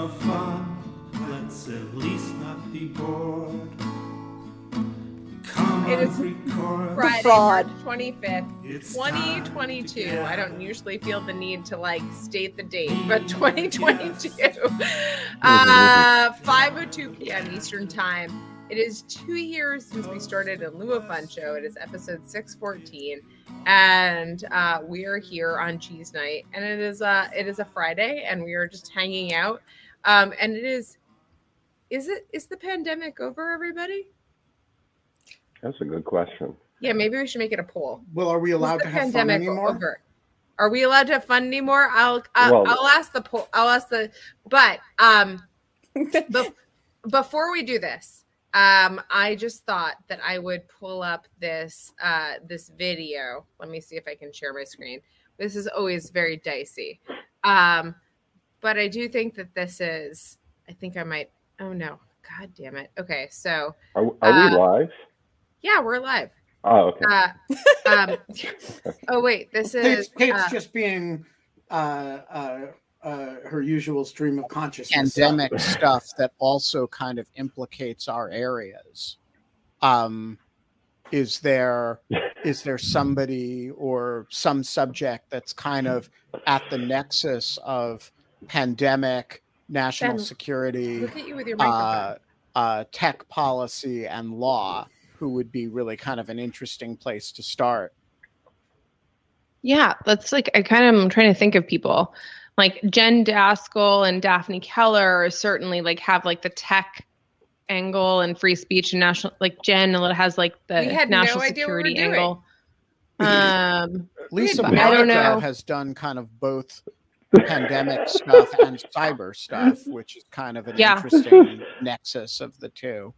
of fun, let's at least not be bored. Come It on, is record. Friday. March 25th, it's 2022. I don't usually feel the need to like state the date, but 2022. Uh, 5:02 p.m. Eastern Time. It is two years since we started a Lua Fun Show. It is episode 614, and uh, we are here on Cheese Night, and it is uh it is a Friday, and we are just hanging out. Um, and it is, is it is the pandemic over, everybody? That's a good question. Yeah, maybe we should make it a poll. Well, are we allowed the to have fun anymore? over? Are we allowed to have fun anymore? I'll I'll, Well- I'll ask the poll. I'll ask the but um be- before we do this, um I just thought that I would pull up this uh this video. Let me see if I can share my screen. This is always very dicey. Um but I do think that this is I think I might oh no. God damn it. Okay, so Are, are we Uh, live? yeah, we're live. Oh, okay. Uh um oh wait, this is Kate's, Kate's uh, just being uh, uh, uh, her usual stream of consciousness. pandemic stuff that also kind of implicates our areas. Um, is there is there somebody or some subject that's kind of at the nexus of pandemic, national Ben, security, Look at you with your uh, uh, tech policy, and law? Who would be really kind of an interesting place to start? Yeah, that's like I kind of am trying to think of people like Jen Daskal and Daphne Keller certainly like have like the tech angle and free speech and national like Jen has like the We had no national we security angle. Um, Lisa I don't know. Has done kind of both pandemic stuff and cyber stuff, which is kind of an Yeah. interesting nexus of the two.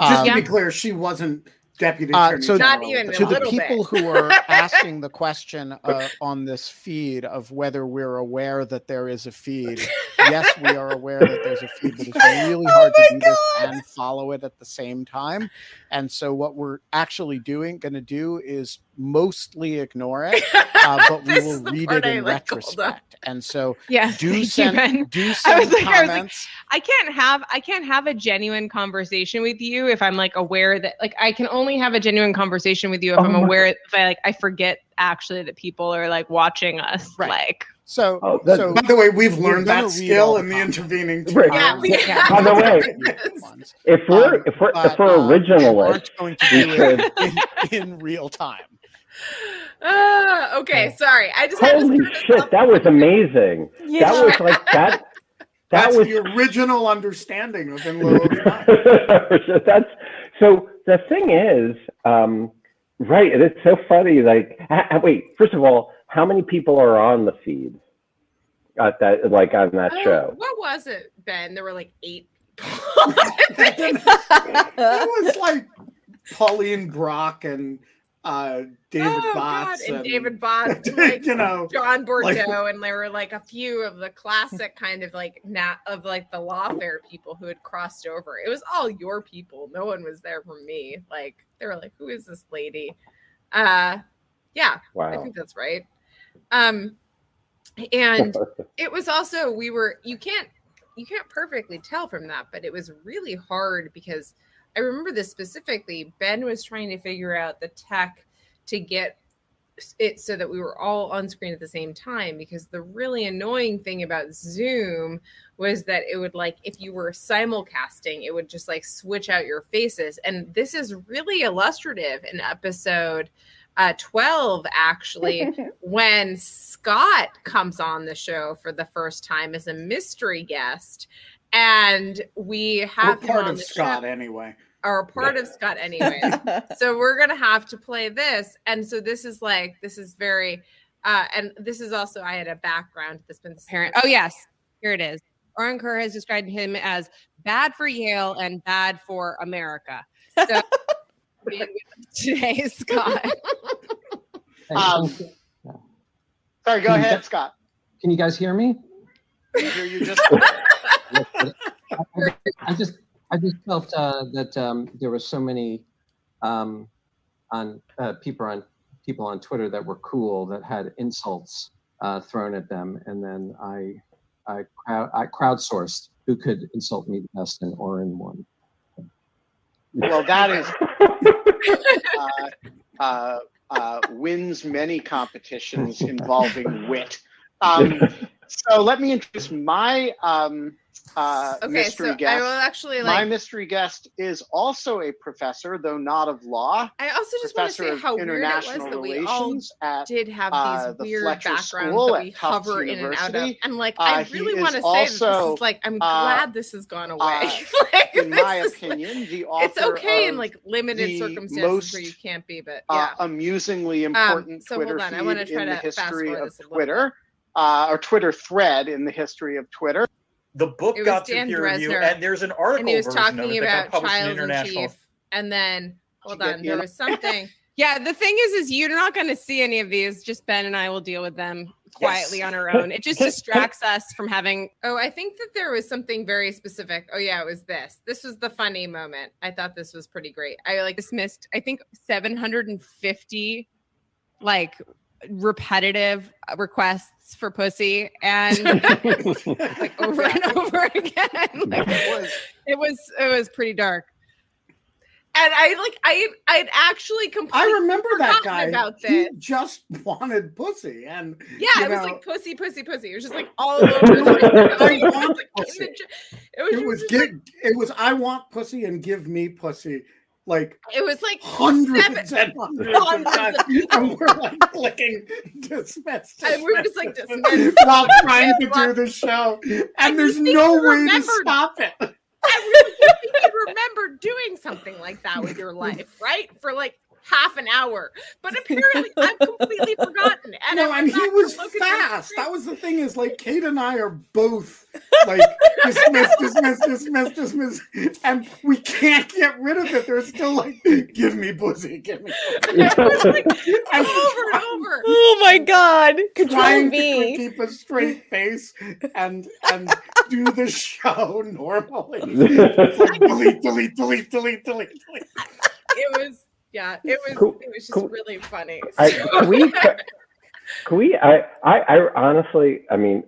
Just Um, to be clear, she wasn't deputy Uh, so-. Not even to the people who are asking the question uh, on this feed of whether we're aware that there is a feed, yes, we are aware that there's a feed, but it's really hard to do this and follow it at the same time. And so, what we're actually doing, going to do, is mostly ignore it, uh, but we will read part it I, in like, retrospect. And so, yeah, do thank you, send do send was like- I was like, comments. I can't have I can't have a genuine conversation with you if I'm like aware that like I can only have a genuine conversation with you if I'm Oh my- aware if I like I forget actually that people are like watching us Right. like so, Oh, that- so By the way, we've learned that skill in the the comments. intervening two Right. Yeah, we Yeah. By the way, if we're Um, if we're but, if we're uh, we originalists, aren't going to we do should. it in, in real time. Uh, okay, sorry. I just had to Holy shit, that was with- amazing. That was like that. That That's was the original understanding of in lieu of that's so. The thing is, um, right? It's so funny. Like, ha- ha- wait. First of all, how many people are on the feed at that? Like on that Oh, show? What was it, Ben? There were like eight. it was like Pauline Brock and uh, David oh Botts God! And David Botts, like you know, John Bordeaux, like- and there were like a few of the classic kind of like nat of like the lawfare people who had crossed over. It was all your people. No one was there for me. Like they were like, "Who is this lady?" Uh, yeah, I think that's right. Um, and it was also we were you can't you can't perfectly tell from that but it was really hard because i remember this specifically ben was trying to figure out the tech to get it so that we were all on screen at the same time because the really annoying thing about zoom was that it would like if you were simulcasting it would just like switch out your faces. And this is really illustrative in episode uh 12 actually when Scott comes on the show for the first time as a mystery guest, and we we're have him part on of the Scott show, anyway. or a part of Scott anyway. so we're gonna have to play this, and so this is like this is very Uh, and this is also I had a background. This been Parent. Oh yes, here it is. Orin Kerr has described him as bad for Yale and bad for America. So today, Scott. Um, sorry, go Can ahead, get- Scott. Can you guys hear me? I hear you just I just I just felt uh, that um, there were so many um, on uh, people on people on Twitter that were cool that had insults uh, thrown at them, and then I I, crowd, I crowdsourced who could insult me the best, and Orin won. well. That is uh, wins many competitions involving wit. Um, so let me introduce my um, uh, Okay, mystery so I will actually my mystery guest is also a professor, though not of law, I also just want to say how weird it was that we all at did have uh, these the weird Fletcher backgrounds that we hover in and out of. And like, Uh, I really want to say that this is like, I'm uh, glad this has gone away. uh, like, in my is, like- opinion, the author it's okay in like limited circumstances most, where you can't be, but uh, yeah. amusingly important so hold Twitter on, I wanna try in the to fast forward of this a little Twitter, uh, or Twitter thread in the history of Twitter. The book It got to Dan peer review, and there's an article and he was version of talking it about published in child in international. chief, and then hold on, there was something. Yeah, the thing is, is you're not going to see any of these. Just Ben and I will deal with them quietly Yes. on our own. It just distracts us from having. Oh, I think that there was something very specific. Oh yeah, it was this. This was the funny moment. I thought this was pretty great. I like dismissed i think 750 like repetitive requests for pussy and like over and over again like It was it was it was pretty dark and I like I I'd actually completely I remember that guy. about He just wanted pussy, and Yeah, it was like pussy, pussy, pussy. It was just like all over the I place. It was like in pussy. the j- It was, it was just give, like, it was I want pussy and give me pussy like it was like hundreds seven- and hundreds of hundreds of people. and we're like clicking dismiss, And we're just like, dismiss, dismiss, while trying to do the show, and And there's no way to stop it. I really remember doing something like that with your life, right? For like half an hour. But apparently I've completely forgotten. And I no, went and he was look at the fast. That was the thing is like Kate and I are both like dismiss, dismiss, dismiss, dismiss, and we can't get rid of it. They're still like, give me pussy, give me. Pussy. Was like And over and over. Oh my god. Control trying V. to keep a straight face and and do the show normally. It's like delete, delete, delete, delete, delete, delete. It was yeah, it was Cool, it was just cool. really funny. I, can we, can we, I, I, I honestly, I mean,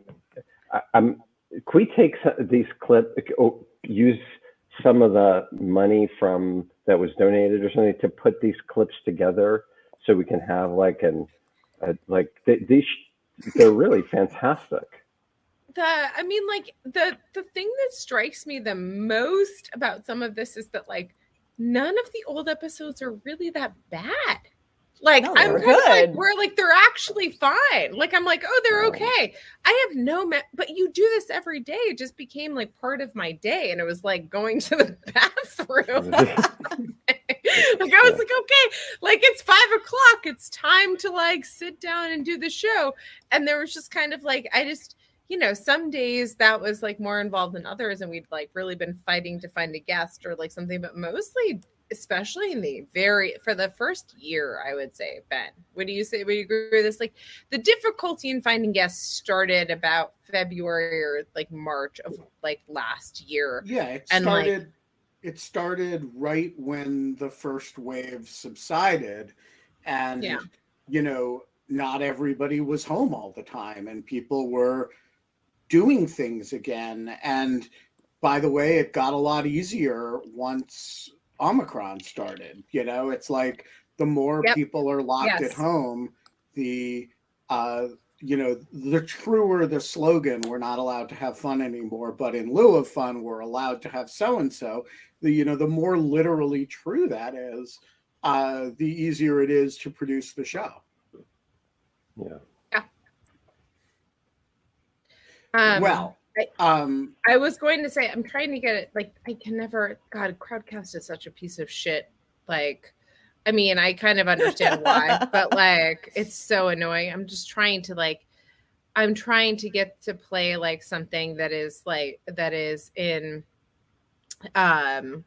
I, I'm, can we take some, these clips, oh, use some of the money from that was donated or something to put these clips together so we can have like an, a, like th- these, they're really fantastic. the i mean like the the thing that strikes me the most about some of this is that like none of the old episodes are really that bad like No, i'm of like good. where like they're actually fine like i'm like oh they're okay i have no me- but you do this every day it just became like part of my day and it was like going to the bathroom like I was like, okay, like it's five o'clock. It's time to like sit down and do the show. And there was just kind of like, I just, you know, some days that was like more involved than others, and we'd like really been fighting to find a guest or like something, but mostly, especially in the very for the first year, I would say, Ben, would you say would you agree with this? Like the difficulty in finding guests started about February or like March of like last year. Yeah, it And, like- started. it started right when the first wave subsided, and Yeah. you know, not everybody was home all the time, and people were doing things again. And by the way, it got a lot easier once Omicron started. You know, it's like the more Yep. people are locked at home, the uh, you know, the truer the slogan, we're not allowed to have fun anymore, but in lieu of fun, we're allowed to have so and so. The you know, the more literally true that is, uh, the easier it is to produce the show. Yeah. Um, well, I- um, I was going to say, I'm trying to get it. Like, I can never. God, Crowdcast is such a piece of shit. Like, I mean, I kind of understand why, but like it's so annoying. I'm just trying to like I'm trying to get to play like something that is like that is in um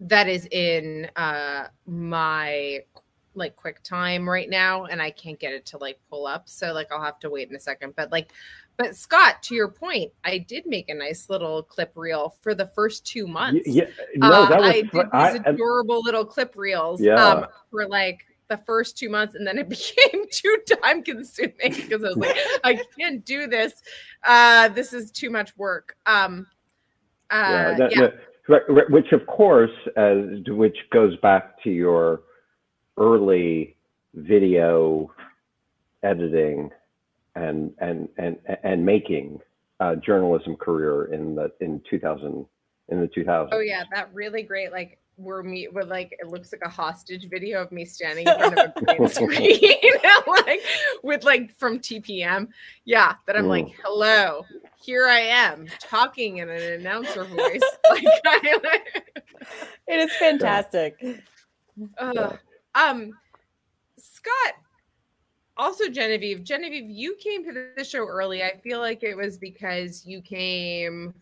that is in uh my like quick time right now and I can't get it to like pull up. So like I'll have to wait in a second. But like but Scott, to your point, I did make a nice little clip reel for the first two months. Yeah, no, Uh, that was I did fu- these I- I- adorable little clip reels Yeah. um, for like the first two months, and then it became too time consuming because I was like, I can't do this. Uh, this is too much work. Um, uh, yeah, that- yeah. that- which of course, as which goes back to your early video editing and and and and making uh, journalism career in the in 2000 in the 2000s. Oh yeah, that really great like where me with like it looks like a hostage video of me standing in front of a green screen like with like from TPM. Yeah, that I'm like, Mm. hello, here I am talking in an announcer voice. like, I, It is fantastic. Ugh. Um, Scott, also Genevieve. Genevieve, you came to the show early. I feel like it was because you came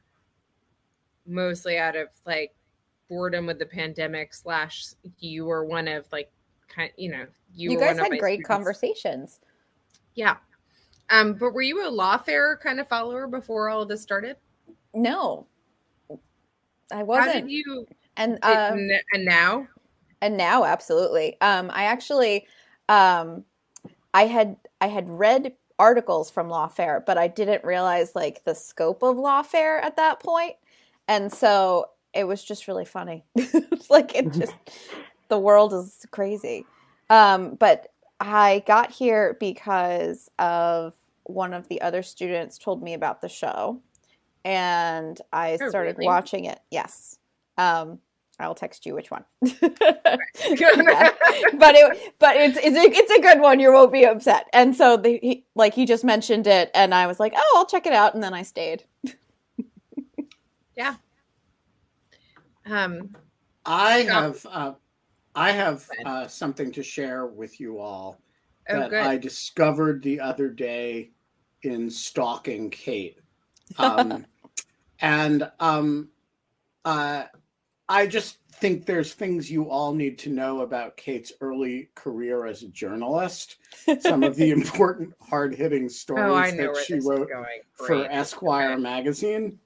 mostly out of like boredom with the pandemic. Slash, you were one of like kind, you know, you, You, were guys had great students. conversations. Yeah. Um, but were you a lawfare kind of follower before all of this started? No, I wasn't. did you? and uh, and now, and now absolutely um i actually um i had i had read articles from lawfare but i didn't realize like the scope of lawfare at that point. And so it was just really funny. It's like it just the world is crazy. Um but i got here because of one of the other students told me about the show and i Oh, started really? watching it. Yes. Um I'll text you which one. Yeah. Yeah. But it, but it's it's a, it's a good one. You won't be upset. And so the he, like he just mentioned it, and I was like, oh, I'll check it out, and then I stayed. Yeah. Um, I have uh, I have uh, something to share with you all oh, that good. I discovered the other day in stalking Kate. Um, and um, uh, I just think there's things you all need to know about Kate's early career as a journalist. Some of the important, hard hitting stories oh, that she wrote for Esquire Okay. magazine.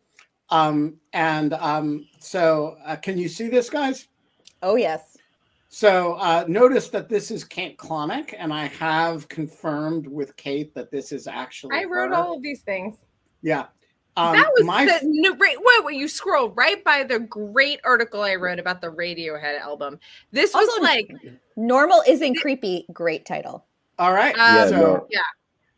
Um, and um, so, uh, can you see this, guys? Oh yes, So uh, notice that this is Kate Klonick, and I have confirmed with Kate that this is actually. I wrote her. all of these things. Yeah. Um, that was my the no, right. Wait, wait, you scroll right by the great article I wrote about the Radiohead album. This was Also- like, normal isn't creepy. Great title. all right. um, Yeah, so no. yeah,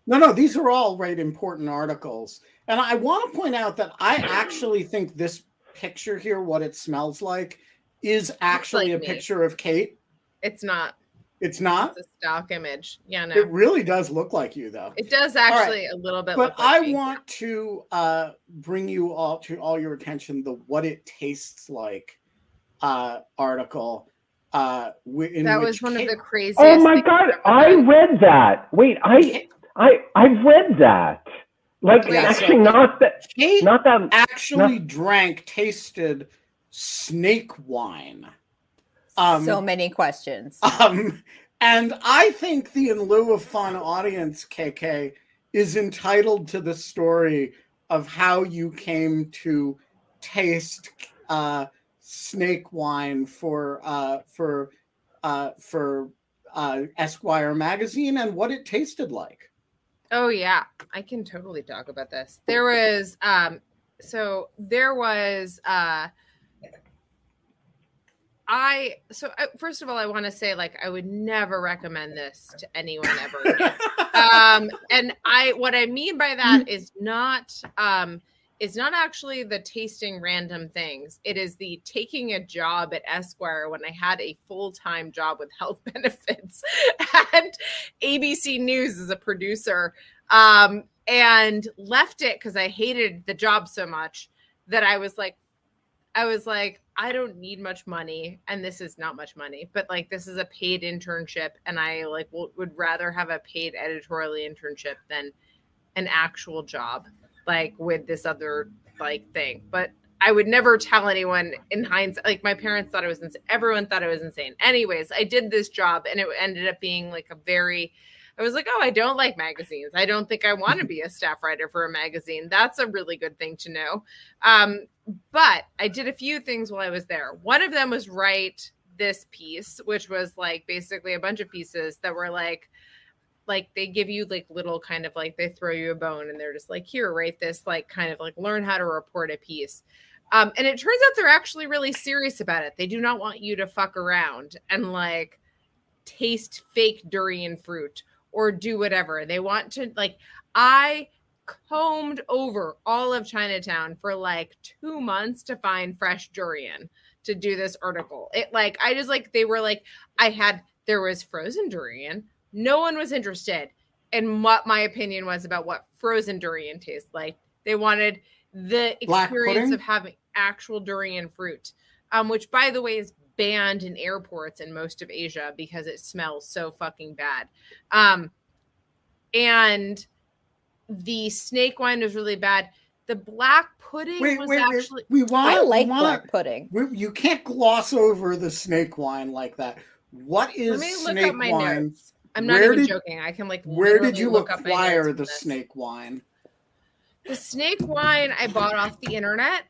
no, no, these are all right important articles, and I want to point out that I actually think this picture here, what it smells like, is actually like a me. picture of Kate. it's not. It's not. It's a stock image. Yeah, no, It really does look like you, though. it does right. actually a little bit. but look like I me. want to uh, bring you all to all your attention the "What It Tastes Like" uh, article. Uh, in that was one Kate- of the craziest. Oh my things god, I've ever I read. read that. Wait, I I I've read that. Like Yeah, so- actually not that Kate not that actually drank, tasted snake wine. Um, so many questions. Um, and I think the In Lieu of Fun audience, KK, is entitled to the story of how you came to taste uh, snake wine for uh, for uh, for uh, Esquire magazine and what it tasted like. Oh yeah, I can totally talk about this. There was um so there was uh I so uh, first of all I want to say like I would never recommend this to anyone ever um and I what I mean by that is not um is not actually the tasting random things. It is the taking a job at Esquire when I had a full-time job with health benefits and ABC News as a producer um, and left it because I hated the job so much that I was like, I was like, I don't need much money, and this is not much money, but like this is a paid internship, and I like w- would rather have a paid editorial internship than an actual job, like with this other like thing. But I would never tell anyone in hindsight. Like my parents thought it was insane. Everyone thought it was insane. Anyways, I did this job, and it ended up being like a very I was like, oh, I don't like magazines. I don't think I want to be a staff writer for a magazine. That's a really good thing to know. Um, but I did a few things while I was there. One of them was write this piece, which was like basically a bunch of pieces that were like, like they give you like little kind of like they throw you a bone and they're just like, here, write this, like kind of like learn how to report a piece. Um, and it turns out they're actually really serious about it. They do not want you to fuck around and like taste fake durian fruit or do whatever. They want to like I combed over all of Chinatown for like 2 months to find fresh durian to do this article. It like I just like they were like I had there was frozen durian. No one was interested in what my opinion was about what frozen durian tastes like. They wanted the experience of having actual durian fruit. Um, which by the way is banned in airports in most of Asia because it smells so fucking bad. Um, and the snake wine was really bad. The black pudding Wait, was wait, wait. actually We want. I like we want, black pudding. We, you can't gloss over the snake wine like that. What is Let me look snake up my wine? notes. I'm not Where even did- joking. I can like Where did you look up my Esquire notes the snake wine? The snake wine I bought off the internet.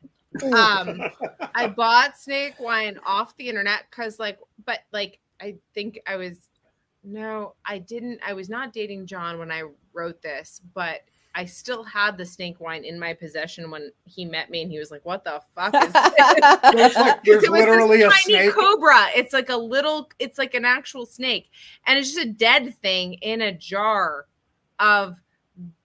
Um, I bought snake wine off the internet because, like, but like, I think I was no, I didn't. I was not dating John when I wrote this, but I still had the snake wine in my possession when he met me, and he was like, "What the fuck is this?" There's like there's It was this literally a tiny snake. cobra. It's like a little. It's like an actual snake, and it's just a dead thing in a jar of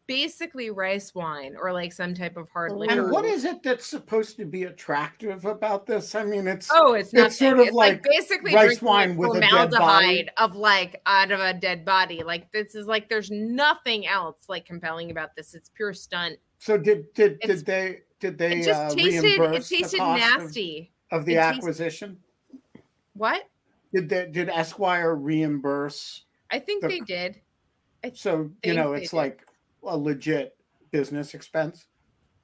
basically rice wine or like some type of hard liquor. And what is it that's supposed to be attractive about this? I mean, it's Oh, it's not. It's sort of it's like, like basically rice wine with a dead body. formaldehyde of like out of a dead body. Like this is like there's nothing else like compelling about this. It's pure stunt. so did did It's- did they did they It just uh, tasted. It tasted cost of- nasty. of, the It tastes- acquisition? What? Did they, did Esquire reimburse? I think The- they did. So you know, it's did. like a legit business expense.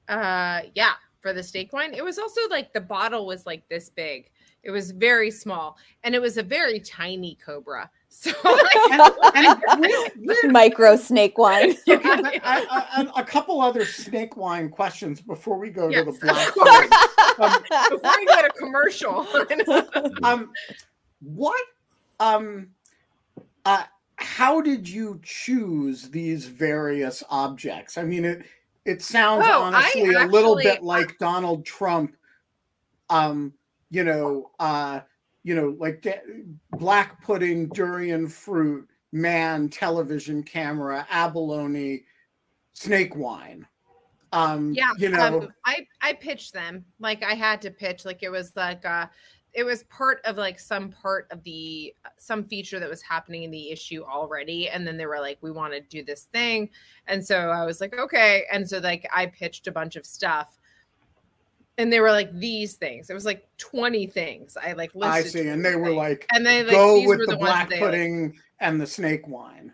Uh, yeah, for the steak wine. It was also like the bottle was like this big. It was very small, and it was a very tiny cobra. So like, And, and we're- we're- Micro snake wine. I- I- a couple other snake wine questions before we go Yes, to the of black. Um, before we go to commercial, um what um uh how did you choose these various objects? I mean it it sounds Oh, honestly a little bit like donald trump um you know uh you know like black pudding durian fruit man television camera abalone snake wine. Um yeah you know um, i i pitched them. Like i had to pitch like it was like uh it was part of like some part of the uh, some feature that was happening in the issue already and then they were like we want to do this thing. And so i was like okay. And so like i pitched a bunch of stuff and they were like these things. It was like 20 things i like listed i see and they were things. like and they like go these with were the, the, black pudding and the snake wine.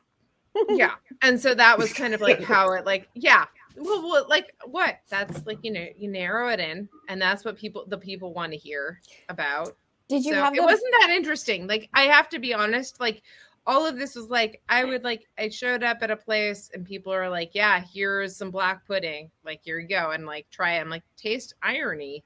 Yeah. And so that was kind of like how it like yeah well, well like what? That's like you know you narrow it in and that's what people the people want to hear about. Did you so have it them? wasn't that interesting. Like i have to be honest like all of this was like i would like i showed up at a place and people are like yeah here's some black pudding. Like here you go and like try it. I'm like taste irony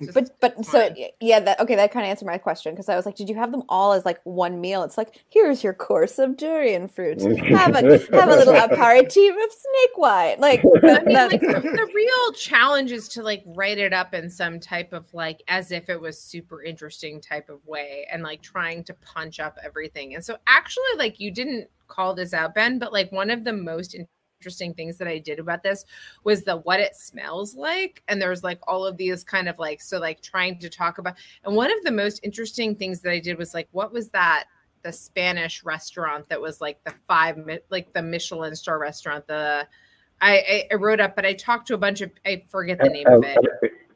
Just But but so yeah, that okay. That kind of answered my question because I was like, did you have them all as like one meal? It's like here's your course of durian fruit. Have a have a little aperitif of snake wine. Like I mean, like the, the real challenge is to like write it up in some type of like as if it was super interesting type of way and like trying to punch up everything. And so actually, like you didn't call this out, Ben, but like one of the most interesting things that I did about this was the what it smells like. And there's like all of these kind of like so like trying to talk about and one of the most interesting things that I did was like what was that the Spanish restaurant that was like the five like the Michelin star restaurant the I, I, wrote up, but I talked to a bunch of I forget the name of it.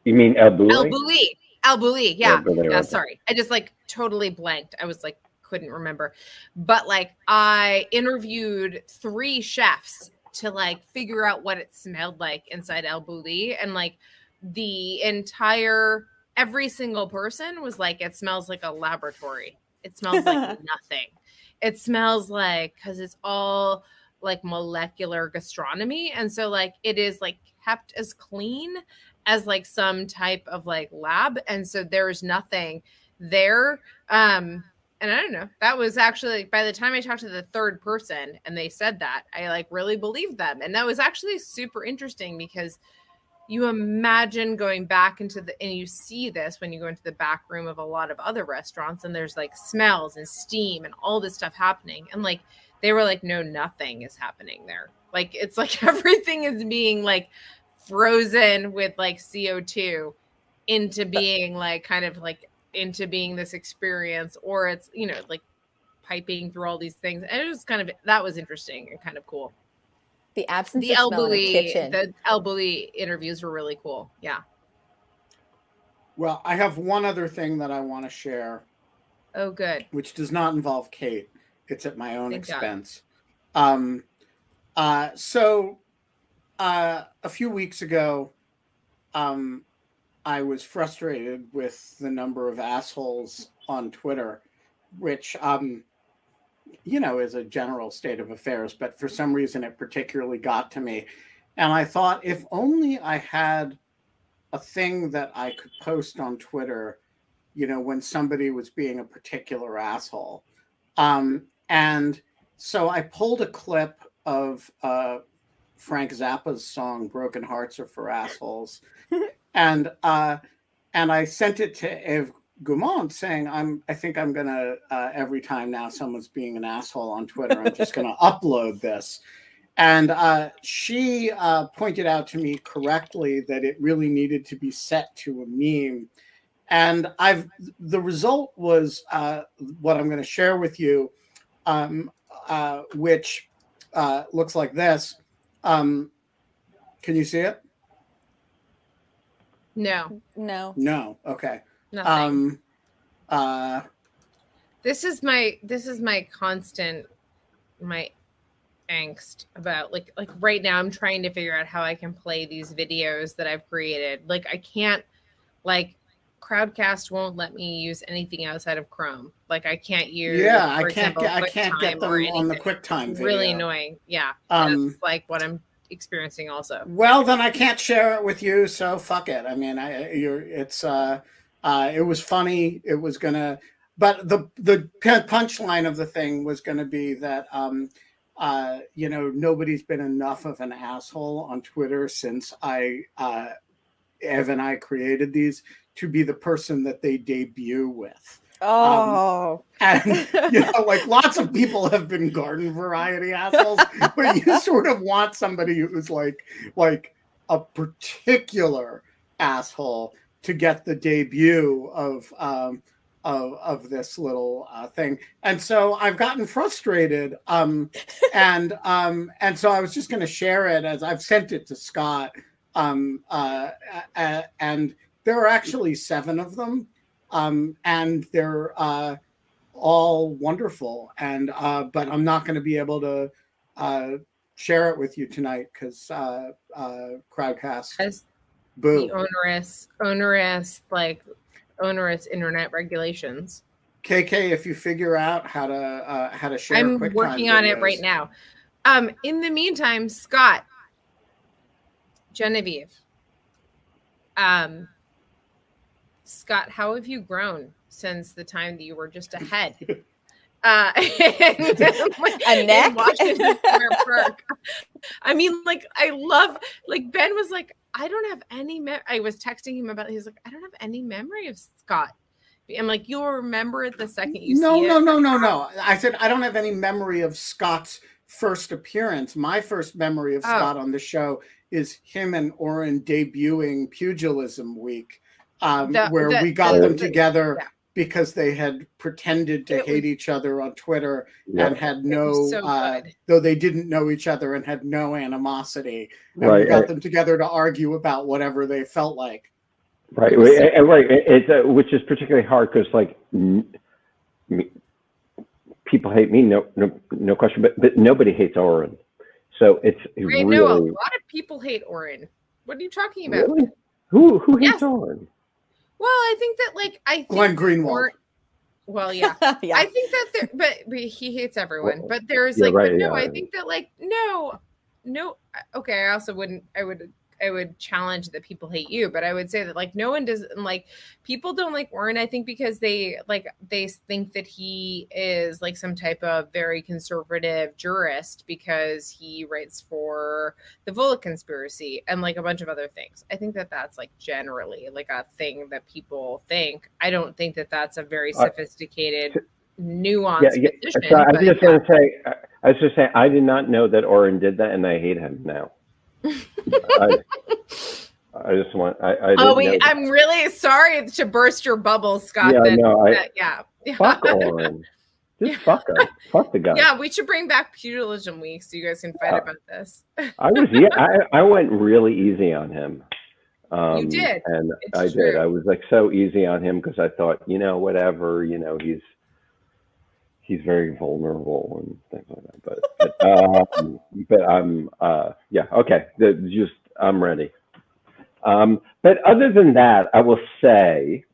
You mean El Bulli? El Bulli. El Bulli. Yeah. El Bulli, yeah. Sorry. I just like totally blanked. I was like, couldn't remember. But like, I interviewed three chefs to like figure out what it smelled like inside El Bulli. And like, the entire, every single person was like, it smells like a laboratory. It smells like nothing. It smells like, because it's all like molecular gastronomy. And so, like, it is like kept as clean as like some type of like lab and so there's nothing there um and i don't know. That was actually like by the time i talked to the third person and they said that i like really believed them. And that was actually super interesting because you imagine going back into the and you see this when you go into the back room of a lot of other restaurants and there's like smells and steam and all this stuff happening. And like they were like no nothing is happening there. Like it's like everything is being like frozen with like CO2 into being like kind of like into being this experience or it's you know like piping through all these things and it was kind of that was interesting and kind of cool The absence the of El smell in a kitchen. the El interviews were really cool yeah Well, I have one other thing that I want to share, oh good which does not involve Kate. It's at my own Thank God. expense. Um, uh, so uh, a few weeks ago, um, I was frustrated with the number of assholes on Twitter, which, um, you know, is a general state of affairs, but for some reason it particularly got to me. And I thought, if only I had a thing that I could post on Twitter, you know, when somebody was being a particular asshole. Um, and so I pulled a clip of uh, Frank Zappa's song "Broken Hearts Are for Assholes," and uh, and I sent it to Eve Gaumond saying, "I'm I think I'm gonna uh, every time now someone's being an asshole on Twitter, I'm just gonna upload this." And uh, she uh, pointed out to me correctly that it really needed to be set to a meme. And I've the result was uh, what I'm going to share with you, um, uh, which uh, looks like this. Um, can you see it? No no. No. Okay. nothing Um, uh, this is my this is my constant my angst about like like right now i'm trying to figure out how i can play these videos that i've created like i can't like crowdcast won't let me use anything outside of chrome like i can't use yeah, I can't example, get I can't get them on the anything. QuickTime video. really annoying yeah Um, that's like what i'm experiencing also Well, then I can't share it with you, so fuck it. I mean, I you're it's uh uh it was funny. It was gonna but the the punchline of the thing was gonna be that um uh you know nobody's been enough of an asshole on Twitter since I uh Ev and I created these to be the person that they debut with. Oh. And you know, like lots of people have been garden variety assholes, but you sort of want somebody who's like like a particular asshole to get the debut of um of of this little uh, thing. And so I've gotten frustrated um and um and so I was just going to share it as I've sent it to Scott um uh, uh and there are actually 7 of them um and they're uh all wonderful. And uh but i'm not going to be able to uh share it with you tonight because uh uh crowdcast as boo. the onerous onerous like onerous internet regulations. Kk if you figure out how to uh how to share I'm working on it right now. Um, in the meantime, Scott, Genevieve, um, Scott, how have you grown since the time that you were just a head? Uh, in- A in neck? Washington Square Park. I mean, like, I love, like, Ben was like, I don't have any, me-. I was texting him about, he's like, I don't have any memory of Scott. I'm like, you'll remember it the second you no see no it. no no no i said i don't have any memory of scott's first appearance my first memory of Oh. scott on the show is him and Orin debuting pugilism week um, The- where the- we got the- them together yeah. because they had pretended to It hate was- each other on twitter Yeah. and had no so uh, though they didn't know each other and had no animosity and we got I- them together to argue about whatever they felt like Right, right, so- and- right. It's uh, which is particularly hard because like n- me, people hate me, no, no, no question, but but nobody hates Orin, so it's Right, really no, a lot of people hate Orin. What are you talking about? really who who hates Yes. Orin? Well, I think that like I think Glenn Greenwald. Well, yeah. yeah. I think that there, but, but he hates everyone. Well, But there's yeah, like, right, but no, yeah. I think that like, no, no. Okay, I also wouldn't. I would. I would challenge that people hate you, but I would say that like no one does like people don't like Warren. I think because they like they think that he is like some type of very conservative jurist because he writes for the Volokh conspiracy and like a bunch of other things. I think that that's like generally like a thing that people think. I don't think that that's a very Uh, sophisticated, nuanced Yeah, yeah. position. So I but just want to say, I- I was just saying, I did not know that Orin did that, and I hate him now. I, I just want, I, I Oh, didn't we, know that. I'm really sorry to burst your bubble, Scott. Yeah, that, no, I- that- yeah. Yeah. fuck Orin. Just Yeah. fuck. Fuck the guy. Yeah, we should bring back pugilism week so you guys can fight Yeah. about this. I was yeah, I, I went really easy on him. Um, did. and It's I did. I was like so easy on him because I thought, you know, whatever, you know, he's he's very vulnerable and things like that. But but, um, but I'm uh, yeah okay. Just I'm ready. Um, but other than that, I will say,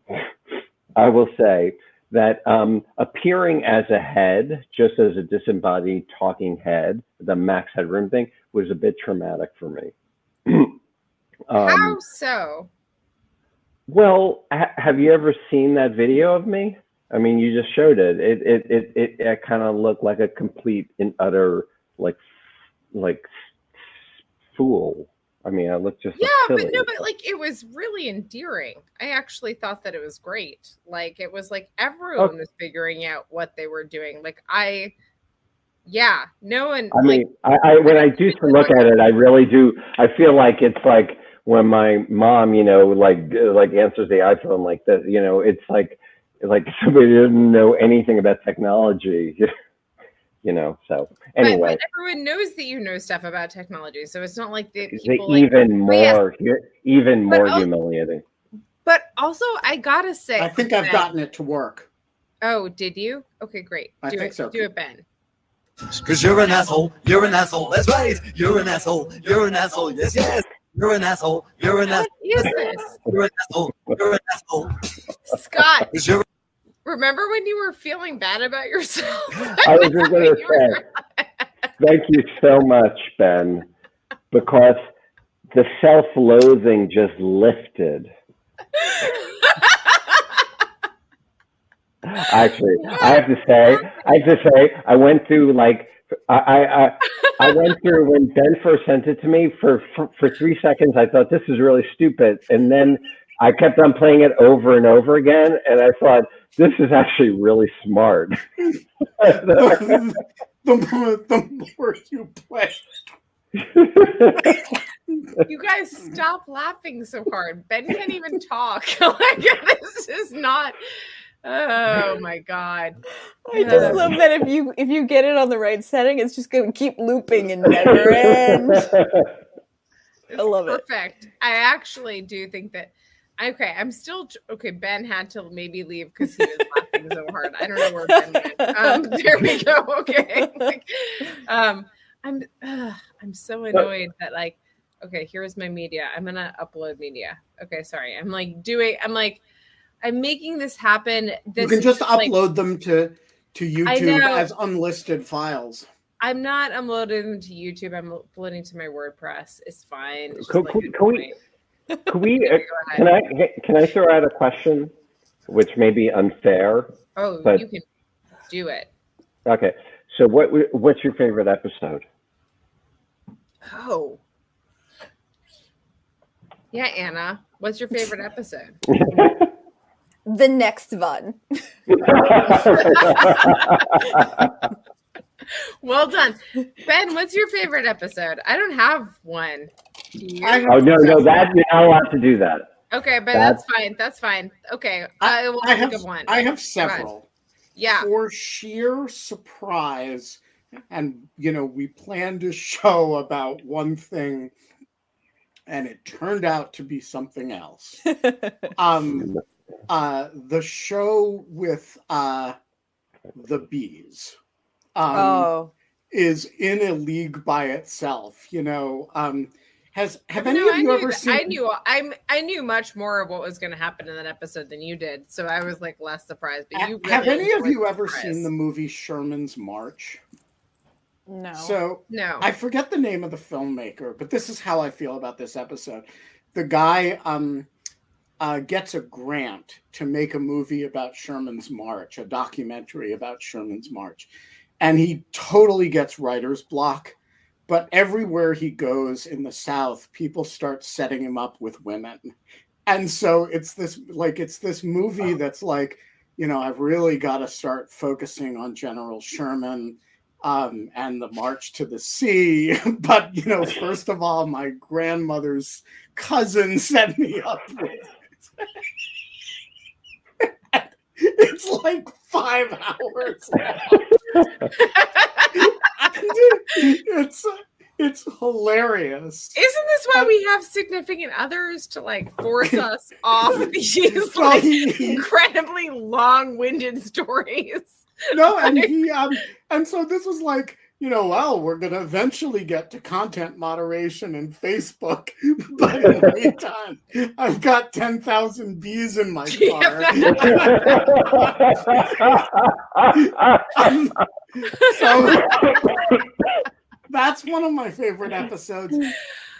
I will say that um, appearing as a head, just as a disembodied talking head, the Max Headroom thing was a bit traumatic for me. How um, so? well, ha- have you ever seen that video of me? I mean, you just showed it. It it it it, it kind of looked like a complete and utter like like fool. I mean, I looked just Yeah, but no, but like it was really endearing. I actually thought that it was great. Like it was like everyone oh. was figuring out what they were doing. Like I, yeah, no one. I like, mean, I, I when I do to look at it, I really do. I feel like it's like when my mom, you know, like like answers the iPhone like that. You know, it's like like somebody didn't know anything about technology. You know, so anyway, but, everyone knows that you know stuff about technology, so it's not like the it's people like. even oh, But yes, more even But more al- humiliating. But also, I gotta say, I think I've Ben- gotten it to work. Oh, did you? Okay, great. I do think it. so. Do it, Ben. Cause you're an asshole. You're an asshole. That's right. You're an asshole. You're an asshole. Yes, yes. You're an asshole. You're an asshole. is this, You're an asshole. You're an asshole. Scott? 'Cause you're Remember when you were feeling bad about yourself? I was just going to say, thank you so much, Ben, because the self-loathing just lifted. Actually, I have to say, I have to say, I went through like, I, I, I, I went through when Ben first sent it to me for, for for three seconds. I thought this is really stupid, and then I kept on playing it over and over again, and I thought this is actually really smart. the, more, the more you play, you guys stop laughing so hard. Ben can't even talk. like this is not. Oh my god. I just love that if you if you get it on the right setting, it's just going to keep looping and never end. I love it. Perfect. I actually do think that. Okay, I'm still okay. Ben had to maybe leave because he was laughing so hard. I don't know where Ben went. Um, there we go. Okay. Like, um, I'm uh, I'm so annoyed that like. Okay, here's my media. I'm gonna upload media. Okay, sorry. I'm like doing. I'm like, I'm making this happen. This you can just like, upload them to to YouTube as unlisted files. I'm not uploading them to YouTube. I'm uploading to my WordPress. It's fine. It's Can, like can, we? Can we? uh, Can. I? Can I throw out a question, which may be unfair? Oh, but- you can do it. Okay. So, what? What's your favorite episode? Oh. Yeah, Anna. What's your favorite episode? The next one. Well done. Ben, what's your favorite episode? I don't have one. Do you? I oh no, no, that you're not allowed to do that. okay, but That's- that's fine. That's fine. Okay. I, will I think have of one. I have several. yeah. For sheer surprise, and you know, we planned a show about one thing, and it turned out to be something else. um, uh, the show with uh, the bees um, oh, is in a league by itself. You know, um, has have any know, of I you knew ever seen? I knew I'm I knew much more of what was going to happen in that episode than you did, so I was like less surprised. But Ha- you have any of you ever surprise. seen the movie Sherman's March? no. So No, I forget the name of the filmmaker, but this is how I feel about this episode. The guy um, uh, gets a grant to make a movie about Sherman's March, a documentary about Sherman's March, and he totally gets writer's block. But everywhere he goes in the South, people start setting him up with women, and so it's this like it's this movie that's like, you know, I've really got to start focusing on General Sherman um, and the March to the Sea. But you know, first of all, my grandmother's cousin set me up with. it's like five hours. it's it's hilarious. isn't this why we have significant others to like force us off these like incredibly long-winded stories? no, and he um and so this was like, you know, well, we're gonna eventually get to content moderation and Facebook, but in the meantime, I've got ten thousand bees in my car. Um, so that's one of my favorite episodes.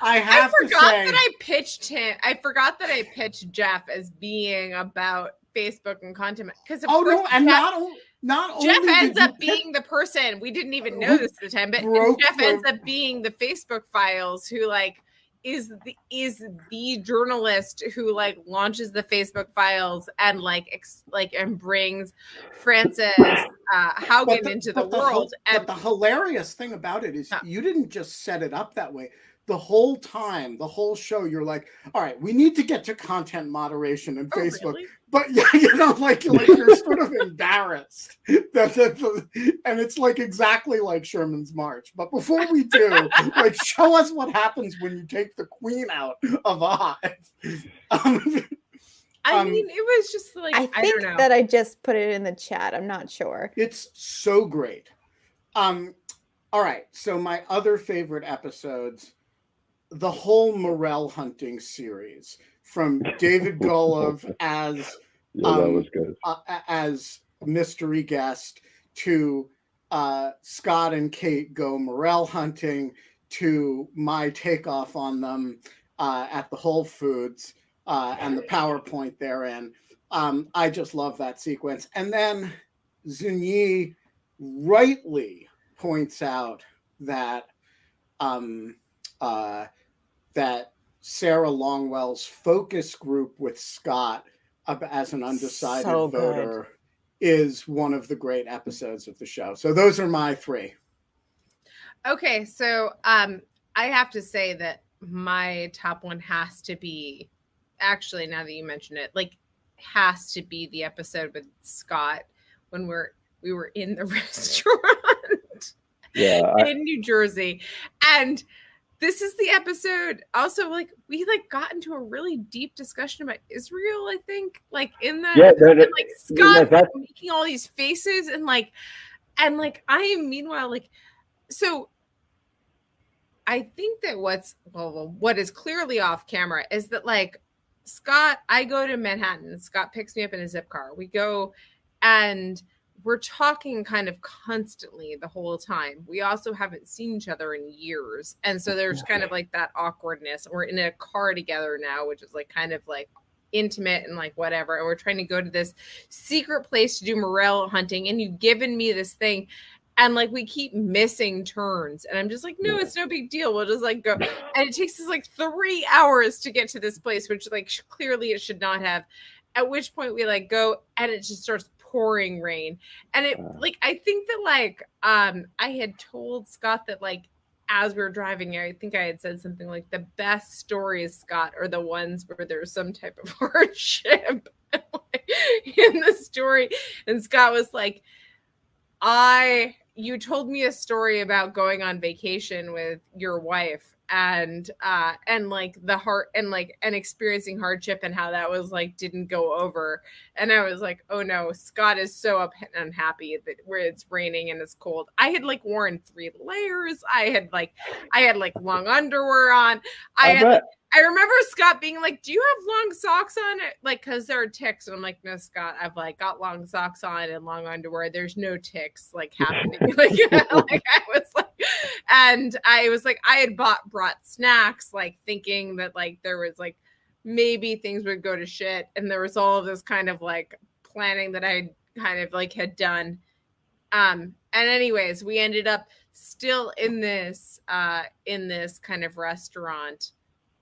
I I have to forgot say, that I pitched him. I forgot that I pitched Jeff as being about Facebook and content because oh no, and Jeff, not o- not Jeff ends up being the person we didn't even know this at the time, but Jeff the- ends up being the Facebook files who like is the is the journalist who like launches the Facebook files and like ex, like and brings Frances uh, Haugen the- into the but world but and the hilarious thing about it is you didn't just set it up that way. The whole time, the whole show, you're like, all right, we need to get to content moderation and Oh, Facebook. really? But yeah, you know, like, like you're sort of embarrassed that, that the, and it's like exactly like Sherman's March. But before we do, like, show us what happens when you take the queen out of a hive. Um, I um, mean it was just like I I, think don't know. that I just put it in the chat. I'm not sure. It's so great. Um, all right. So my other favorite episodes, the whole morel hunting series from David Golov as Yeah, that um, was good. uh, as mystery guest to uh, Scott and Kate go morel hunting to my takeoff on them uh, at the Whole Foods uh, and the PowerPoint therein. Um, I just love that sequence. And then Zunyi rightly points out that um, uh, that Sarah Longwell's focus group with Scott as an undecided So voter is one of the great episodes of the show. So those are my three. Okay, so um I have to say that my top one has to be actually now that you mention it, like has to be the episode with Scott when we're we were in the restaurant Yeah, I, in New Jersey. And this is the episode also like we like got into a really deep discussion about Israel, I think. Like in that Yeah, no, and, like Scott that- making all these faces and like and like I am meanwhile like so I think that what's well, what is clearly off camera is that like Scott, I go to Manhattan. Scott picks me up in a zip car. We go and we're talking kind of constantly the whole time. We also haven't seen each other in years. And so there's kind of like that awkwardness. We're in a car together now, which is like kind of like intimate and like whatever. And we're trying to go to this secret place to do morel hunting. And you've given me this thing and like we keep missing turns and i'm just like no it's no big deal we'll just like go and it takes us like three hours to get to this place which like clearly it should not have at which point we like go and it just starts pouring rain. And it like i think that like um i had told scott that like as we were driving i think i had said something like the best stories scott are the ones where there's some type of hardship in the story. And scott was like I you told me a story about going on vacation with your wife and uh and like the heart and like and experiencing hardship and how that was like didn't go over and i was like oh no scott is so up and unhappy that where it's raining and it's cold i had like worn three layers i had like i had like long underwear on i I had bet. I remember Scott being like, "Do you have long socks on?" Like, cause there are ticks, and I'm like, "No, Scott, I've like got long socks on and long underwear. There's no ticks like happening." like, like I was like, and I was like, I had bought brought snacks, like thinking that like there was like maybe things would go to shit, and there was all of this kind of like planning that I kind of like had done. Um, and anyways, we ended up still in this uh in this kind of restaurant.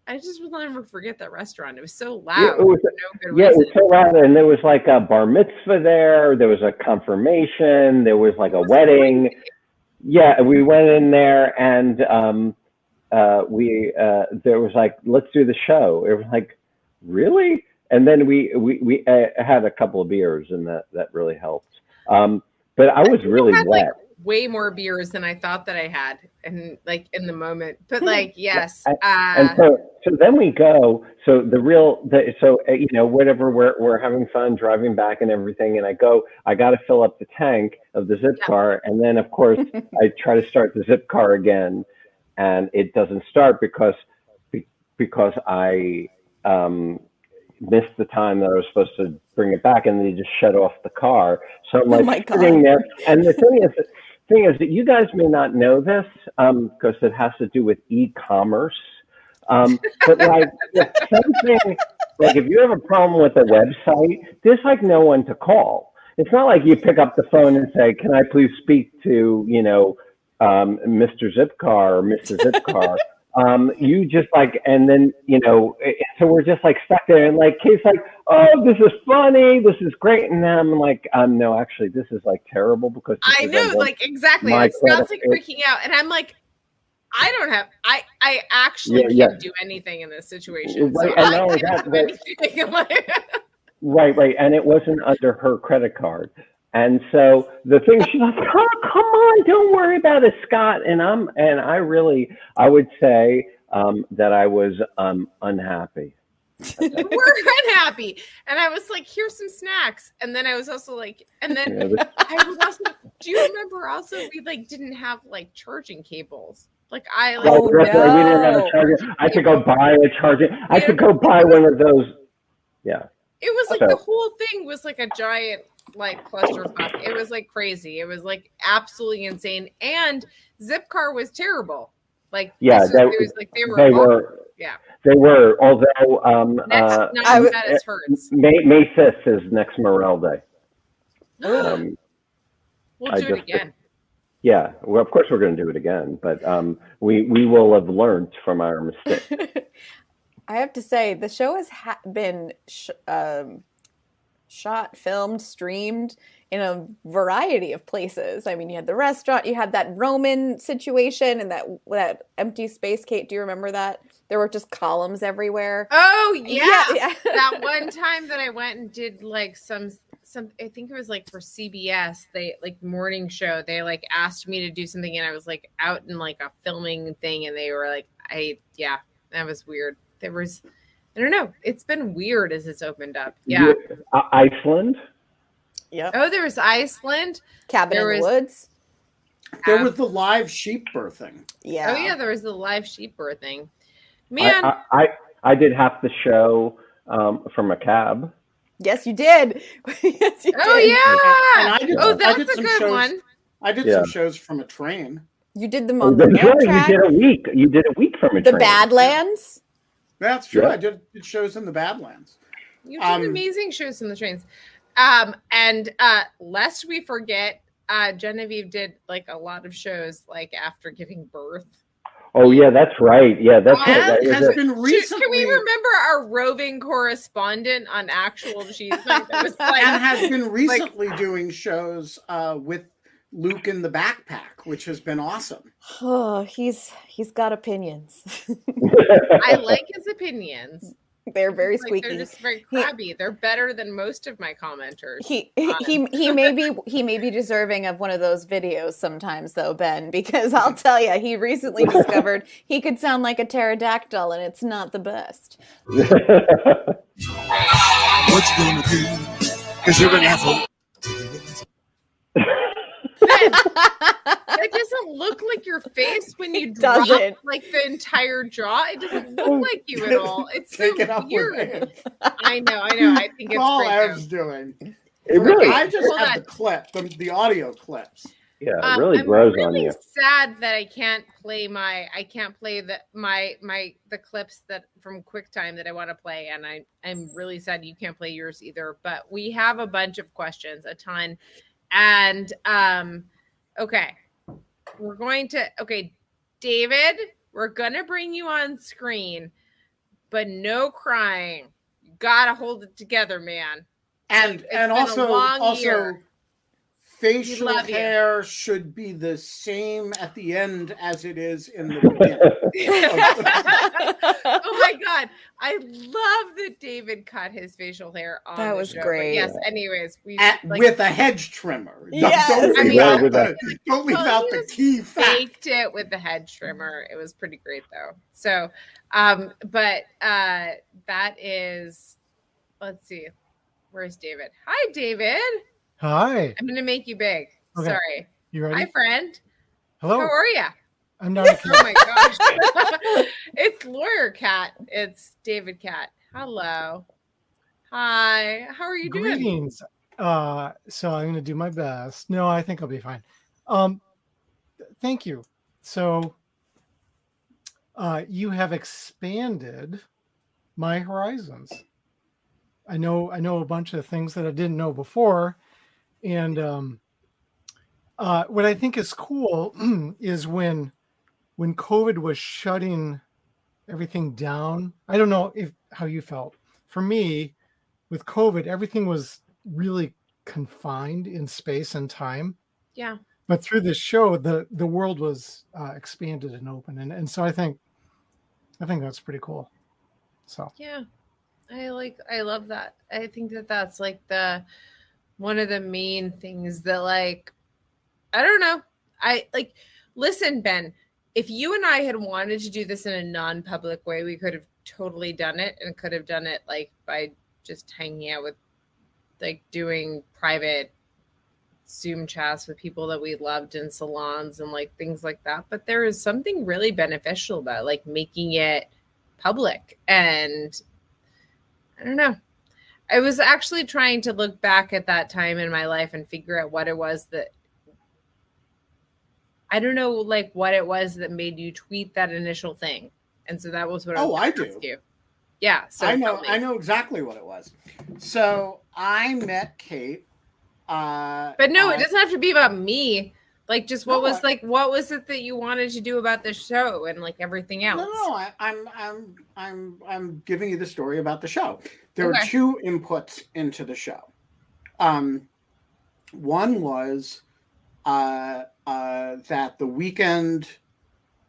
I just will never forget that restaurant. It was so loud. Yeah, it was, no good yeah, it was so loud, and there was like a bar mitzvah there. There was a confirmation. There was like a wedding. Yeah, we went in there, and um, uh, we uh, there was like, let's do the show. It was like, really? And then we we we uh, had a couple of beers, and that that really helped. Um, but I was really had wet. like way more beers than I thought that I had, and like in the moment. But like, yes, And- uh, and so so then we go so the real the, so uh, you know whatever we're we're having fun driving back and everything and i go i got to fill up the tank of the zip car and then of course i try to start the zip car again and it doesn't start because because i um missed the time that i was supposed to bring it back and they just shut off the car. So i'm Oh like my sitting there and the thing is thing is that you guys may not know this because it has to do with e-commerce um, but like if something like if you have a problem with a website, there's like no one to call. It's not like you pick up the phone and say, "Can I please speak to you know um, Mr. Zipcar or Mrs. Zipcar?" Um, you just like, and then you know, eh, so we're just like stuck there, and like Kate's like, "Oh, this is funny, this is great," and then I'm like, um, "No, actually, this is like terrible because I know, like exactly. my Like like freaking out, and I'm like, I don't have. I I actually Yeah, can't yeah. do anything in this situation. Right, So and I not only that, but- Right, right. And it wasn't under her credit card. And so the thing she's like, oh, come on, don't worry about it, Scott. And I'm and I really I would say um, that I was um, unhappy. We're unhappy, and I was like, "Here's some snacks," and then I was also like, and then Yeah, but- I was also. Do you remember also we like didn't have like charging cables? Like I like Right, that's right. We didn't have a charger. I had to go buy a charger. I had to go buy one of those. Yeah. It was like So- the whole thing was like a giant like clusterfuck. It was like crazy. It was like absolutely insane. And Zipcar was terrible. Like Yeah, was- they- it was like they were they were- yeah. They were, although um, Next uh, night I, that is hurts. May May fifth is next Morel Day. Um, we'll I do it just- again. Yeah, well, of course we're going to do it again, but um, we we will have learned from our mistake. I have to say, the show has ha- been sh- um, shot, filmed, streamed in a variety of places. I mean, you had the restaurant, you had that Roman situation, and that that empty space. Kate, do you remember that? There were just columns everywhere. Oh yeah. Yeah, yeah. that one time that I went and did like some some I think it was like for CBS, they like morning show, they like asked me to do something and I was like out in like a filming thing and they were like I yeah, that was weird. There was I don't know. It's been weird as it's opened up. Yeah. Uh, Iceland. Yeah. Oh, there was Iceland. Cabin There in the Woods. There was the live sheep birthing. Yeah. Oh yeah, there was the live sheep birthing. Man, I, I I did half the show um, from a cab. Yes, you did. yes, you oh did. yeah. And I did, oh, I that's did a some good shows. one. I did Yeah. some shows from a train. You did them Oh, on the that's right. You did a week. You did a week from a the train. The Badlands. That's true. Yeah. I did, did shows in the Badlands. You did Um, amazing shows in the trains. Um, and uh, lest we forget, uh, Genevieve did like a lot of shows like after giving birth. Oh yeah, that's right. Yeah, that's right. That was has it. been recently Can we remember our roving correspondent on actual cheese? Night that was like, and has been recently doing shows uh, with Luke in the backpack, which has been awesome. Oh, he's he's got opinions. I like his opinions. they're very Like, squeaky. they're just very He- crabby. They're better than most of my commenters. he he he may be he may be deserving of one of those videos sometimes though ben because i'll tell you he recently discovered he could sound like a pterodactyl and it's not the best What you gonna do? Cause you're an asshole. it doesn't look like your face when you drop doesn't. like the entire jaw. It doesn't look like you at all. It's so Take it up weird. I know, I know. I think it's all great. Ev's though. doing. It really, I just Hold have on. the clip, the, the audio clips. yeah, it Um, really I'm grows really on you. sad that I can't play my I can't play the my my the clips that from QuickTime that I want to play, and I I'm really sad you can't play yours either. But we have a bunch of questions, a ton, and um, okay, we're going to okay, David, we're gonna bring you on screen, but no crying. You gotta hold it together, man. And It's and also also year. Facial We love you. hair should be the same at the end as it is in the beginning. oh my god, I love that David cut his facial hair on. That was show. Great. yes. Anyways, we At- like, with a hedge trimmer. Don't- Yes. Don't, I leave mean- out With the, don't leave Well, out the was key fact. faked it with the hedge trimmer. It was pretty great though. So, um, but uh, that is. Let's see. Where's David? Hi, David. Hi. I'm gonna make you big. Okay. Sorry. You ready? Hi, friend. Hello. How are you? I'm not. a Oh my gosh. it's lawyer cat. It's David Cat. Hello. Hi. How are you doing? Greetings. Uh, so I'm going to do my best. No, I think I'll be fine. Um, thank you. So, uh, you have expanded my horizons. I know I know a bunch of things that I didn't know before, and um, uh, what I think is cool is when when COVID was shutting everything down. I don't know if how you felt. For me, with COVID, everything was really confined in space and time. Yeah. But through this show, the the world was uh, expanded and open, and and so I think, I think that's pretty cool. So Yeah. I like I love that. I think that that's like the one of the main things that like I don't know. I like listen Ben, if you and I had wanted to do this in a non-public way, we could have totally done it and could have done it like by just hanging out with like doing private Zoom chats with people that we loved in salons and like things like that. But there is something really beneficial about like making it public. And I don't know. I was actually trying to look back at that time in my life and figure out what it was that I don't know, like what it was that made you tweet that initial thing. And so that was what I Oh, was I do. You. Yeah. So I know. I know exactly what it was. So I met Kate. Uh, But no, uh, it doesn't have to be about me. Like, just what No, was I- like, what was it that you wanted to do about the show and like everything else? No, no, I, I'm, I'm, I'm, I'm giving you the story about the show. There were Okay. two inputs into the show. Um, one was uh, uh, that the weekend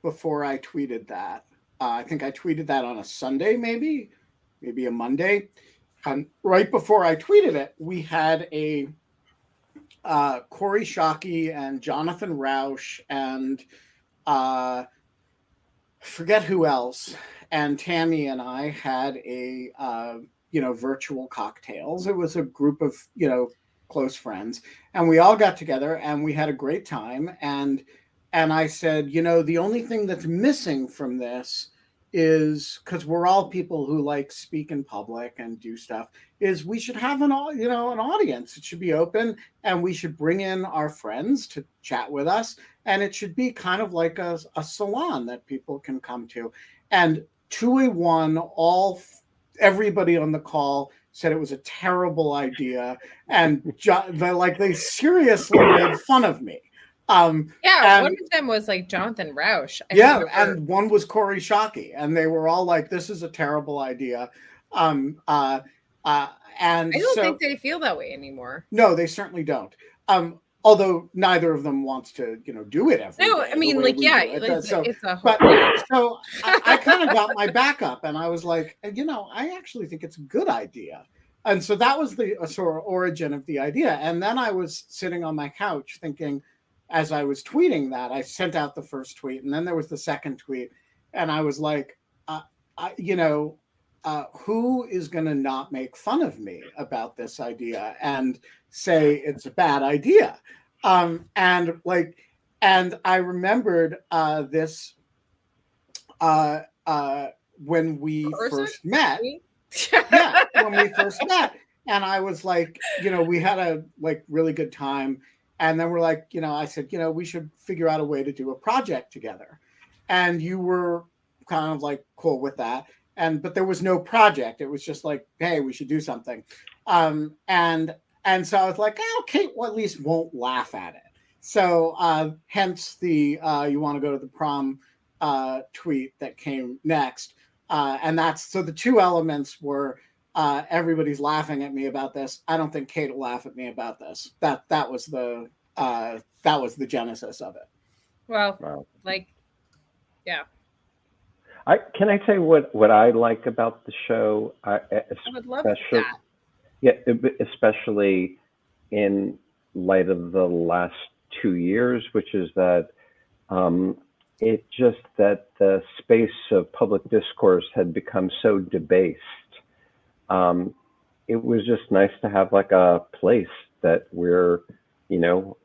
before I tweeted that, uh, I think I tweeted that on a Sunday, maybe, maybe a Monday. Um, right before I tweeted it, we had a uh, Kori Schake and Jonathan Rauch and uh, forget who else. And Tammy and I had a uh, you know virtual cocktails. It was a group of you know close friends, and we all got together and we had a great time. And and I said, you know, the only thing that's missing from this is because we're all people who like speak in public and do stuff is we should have an you know an audience. It should be open and we should bring in our friends to chat with us and it should be kind of like a, a salon that people can come to. And to a one all everybody on the call said it was a terrible idea and they like they seriously made fun of me um Yeah, and- one of them was like Jonathan Rauch. I yeah, and one was Kori Schake, and they were all like, "This is a terrible idea." Um, uh, uh, and I don't so think they feel that way anymore. no, they certainly don't. Um, although neither of them wants to, you know, do it every No, I mean, like, yeah, it. like, Uh, so, it's a whole. but so I, I kind got my backup, and I was like, you know, I actually think it's a good idea. And so that was the uh, sort of origin of the idea. And then I was sitting on my couch thinking, as I was tweeting that, I sent out the first tweet, and then there was the second tweet, and I was like, uh, I, you know, uh, who is going to not make fun of me about this idea and say it's a bad idea? Um, and like, and I remembered uh, this uh, uh, when we Person? first met. yeah, when we first met, and I was like, you know, we had a like really good time, and then we're like, you know, I said, you know, we should figure out a way to do a project together, and you were kind of like cool with that, and but there was no project. It was just like, hey, we should do something, um, and and so I was like, oh, Kate, well, at least won't laugh at it. So uh, hence the uh, you want to go to the prom uh, tweet that came next. Uh, and that's so the two elements were uh, everybody's laughing at me about this. I don't think Kate will laugh at me about this. That that was the uh, that was the genesis of it. Well, Wow. like, yeah, I can I say what what I like about the show? I, I would love that. Yeah, especially in light of the last two years, which is that um, it just that the space of public discourse had become so debased. Um, it was just nice to have like a place that we're, you know,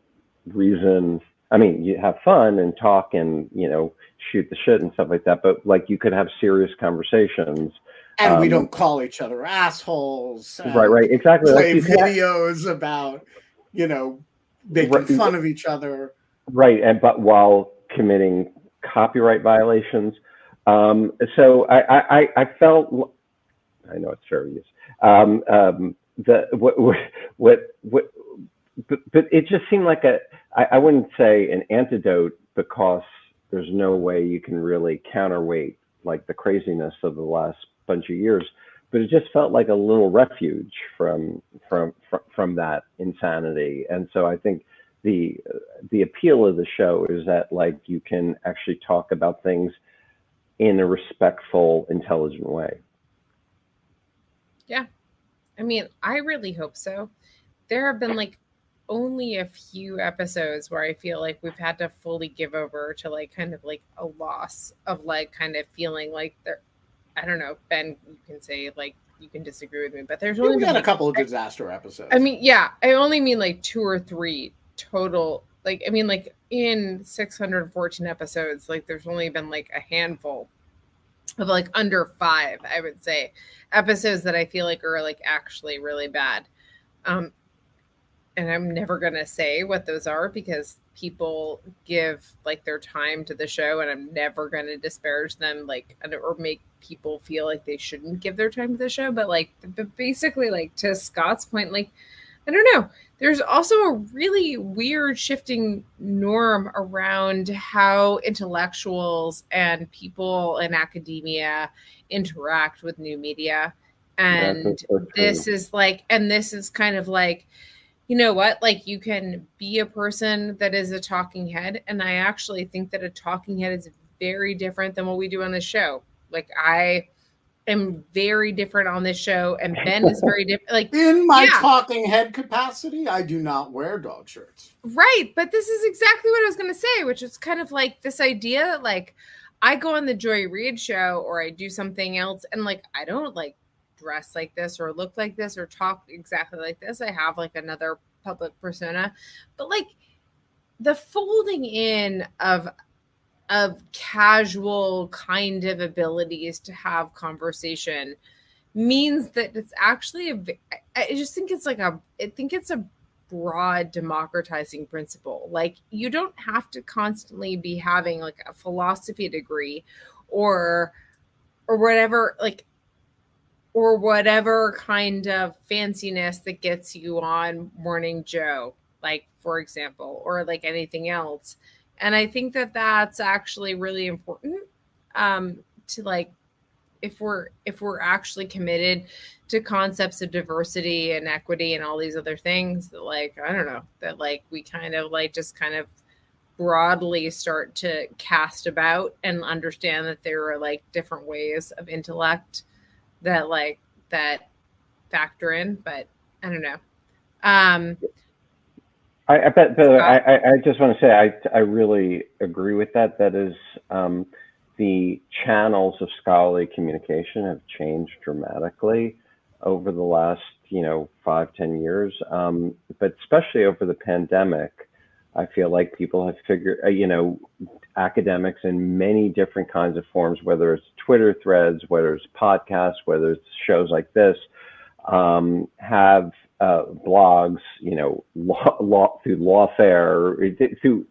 reason. I mean, you have fun and talk and you know shoot the shit and stuff like that, but like you could have serious conversations. And we Um, don't call each other assholes. Right, right, exactly. Like Play have- videos about you know making Right. fun of each other. Right, and but while committing copyright violations. Um, so I, I- I felt, I know it's fair use. Um, um, the what what what, but, but it just seemed like a I, I wouldn't say an antidote because there's no way you can really counterweight like the craziness of the last bunch of years but it just felt like a little refuge from from from, from that insanity and so i think the the appeal of the show is that like you can actually talk about things in a respectful intelligent way. I mean, I really hope so. There have been like only a few episodes where I feel like we've had to fully give over to like kind of like a loss of like kind of feeling like there I don't know, Ben, you can say like you can disagree with me, but there's only we a couple of disaster episodes. I mean, yeah, I only mean like two or three total. Like, I mean, like in 614 episodes, like there's only been like a handful of like under five, I would say, episodes that I feel like are like actually really bad. Um, and I'm never gonna say what those are because people give like their time to the show, and I'm never gonna disparage them, like or make people feel like they shouldn't give their time to the show. But like, but basically, like to Scott's point, like I don't know. There's also a really weird shifting norm around how intellectuals and people in academia interact with new media. And this is like, and this is kind of like, you know what? Like, you can be a person that is a talking head. And I actually think that a talking head is very different than what we do on the show. Like, I am very different on this show, and Ben is very different. Like, in my yeah. talking head capacity, I do not wear dog shirts. Right, but this is exactly what I was going to say, which is kind of like this idea that like I go on the Joy Reid show or I do something else and like I don't like dress like this or look like this or talk exactly like this. I have like another public persona, but like the folding in of of casual kind of abilities to have conversation means that it's actually a I just think it's like a I think it's a broad democratizing principle. Like you don't have to constantly be having like a philosophy degree or or whatever like or whatever kind of fanciness that gets you on Morning Joe, like for example, or like anything else. And I think that that's actually really important um, to like if we're if we're actually committed to concepts of diversity and equity and all these other things that like i don't know that like we kind of like just kind of broadly start to cast about and understand that there are like different ways of intellect that like that factor in but i don't know. Um I, I bet, but I, I- I just want to say I, I really agree with that. That is, um, the channels of scholarly communication have changed dramatically over the last, you know, five, ten years. Um, but especially over the pandemic, I feel like people have figured, uh, you know, academics in many different kinds of forms, whether it's Twitter threads, whether it's podcasts, whether it's shows like this, um, have uh, blogs, you know, law, law through lawfare, through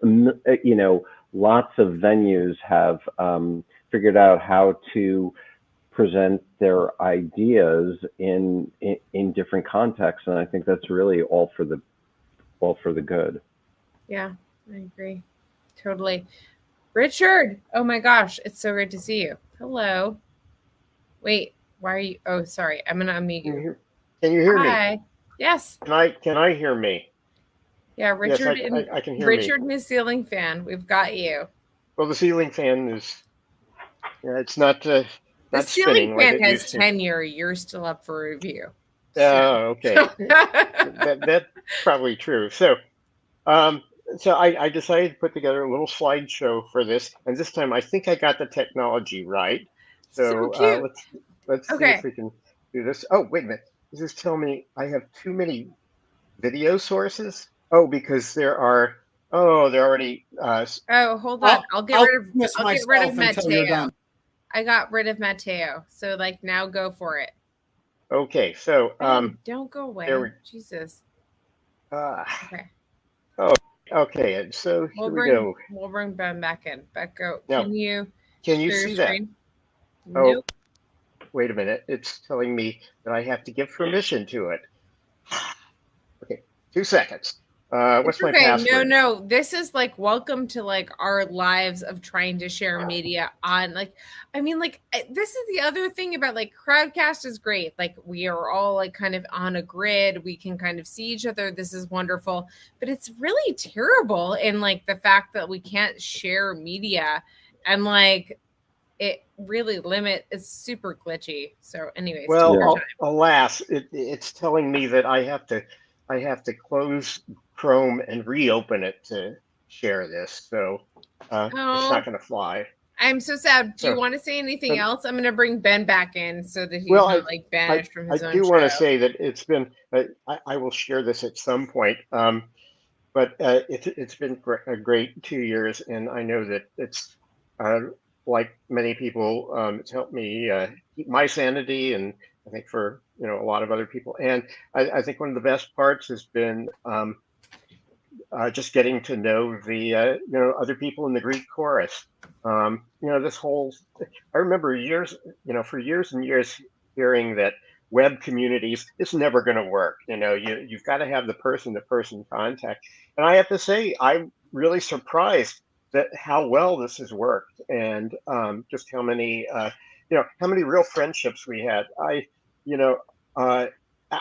you know, lots of venues have um, figured out how to present their ideas in, in in different contexts, and I think that's really all for the all for the good. yeah i agree totally richard oh my gosh it's so great to see you hello wait why are you oh sorry i'm gonna unmute you Can you hear me? Hi. Yes Can I can I hear me? yeah Yes, richard I- and I- I can hear me. richard and his ceiling fan we've got you Well, the ceiling fan is. Yeah, it's not. Uh, the not ceiling like fan has used to. tenure you're still up for review Oh, okay. that, that's probably true. So, um, so I, I decided to put together a little slideshow for this, and this time I think I got the technology right. So, So uh, let's let's see if we can do this. Oh, wait a minute. Does this tell me I have too many video sources? Oh, because there are. Oh, they're already. Uh, Oh, hold on. I'll- I'll, get I'll rid of I'll get rid of. I got rid of Mateo. So like now go for it. okay, so um, Don't go away. we- Jesus. uh, Okay. oh, okay. So We'll here we bring go. we'll bring Ben back in. Becco, Now, can you Can you see that? screen? Oh, Nope. Wait a minute. It's telling me that I have to give permission to it. Okay, two seconds. Uh, what's It's my okay. password? No, no. This is like welcome to like our lives of trying to share media on like I mean like this is the other thing about like Crowdcast is great. Like we are all like kind of on a grid. We can kind of see each other. This is wonderful. But it's really terrible in like the fact that we can't share media and like it really limit it's super glitchy. So anyways, Well, al- alas, it, it's telling me that I have to, I have to close Chrome and reopen it to share this. So uh, it's Oh. not going to fly. I'm so sad. Do you want to say anything so- else? I'm going to bring Ben back in so that he's Well, not I- like I, banished from I his own I do want to say that it's been. Uh, I, I will share this at some point. Um, but uh, it's it's been a great two years, and I know that it's uh, like many people. Um, it's helped me uh, keep my sanity, and I think for you know a lot of other people. And I, I think one of the best parts has been um, uh, just getting to know the uh, you know other people in the Greek chorus. Um, you know this whole. I remember years, you know, for years and years hearing that web communities it's never going to work. You know, you you've got to have the person-to-person contact. And I have to say, I'm really surprised that how well this has worked, and um, just how many uh, you know how many real friendships we had. I you know. Uh,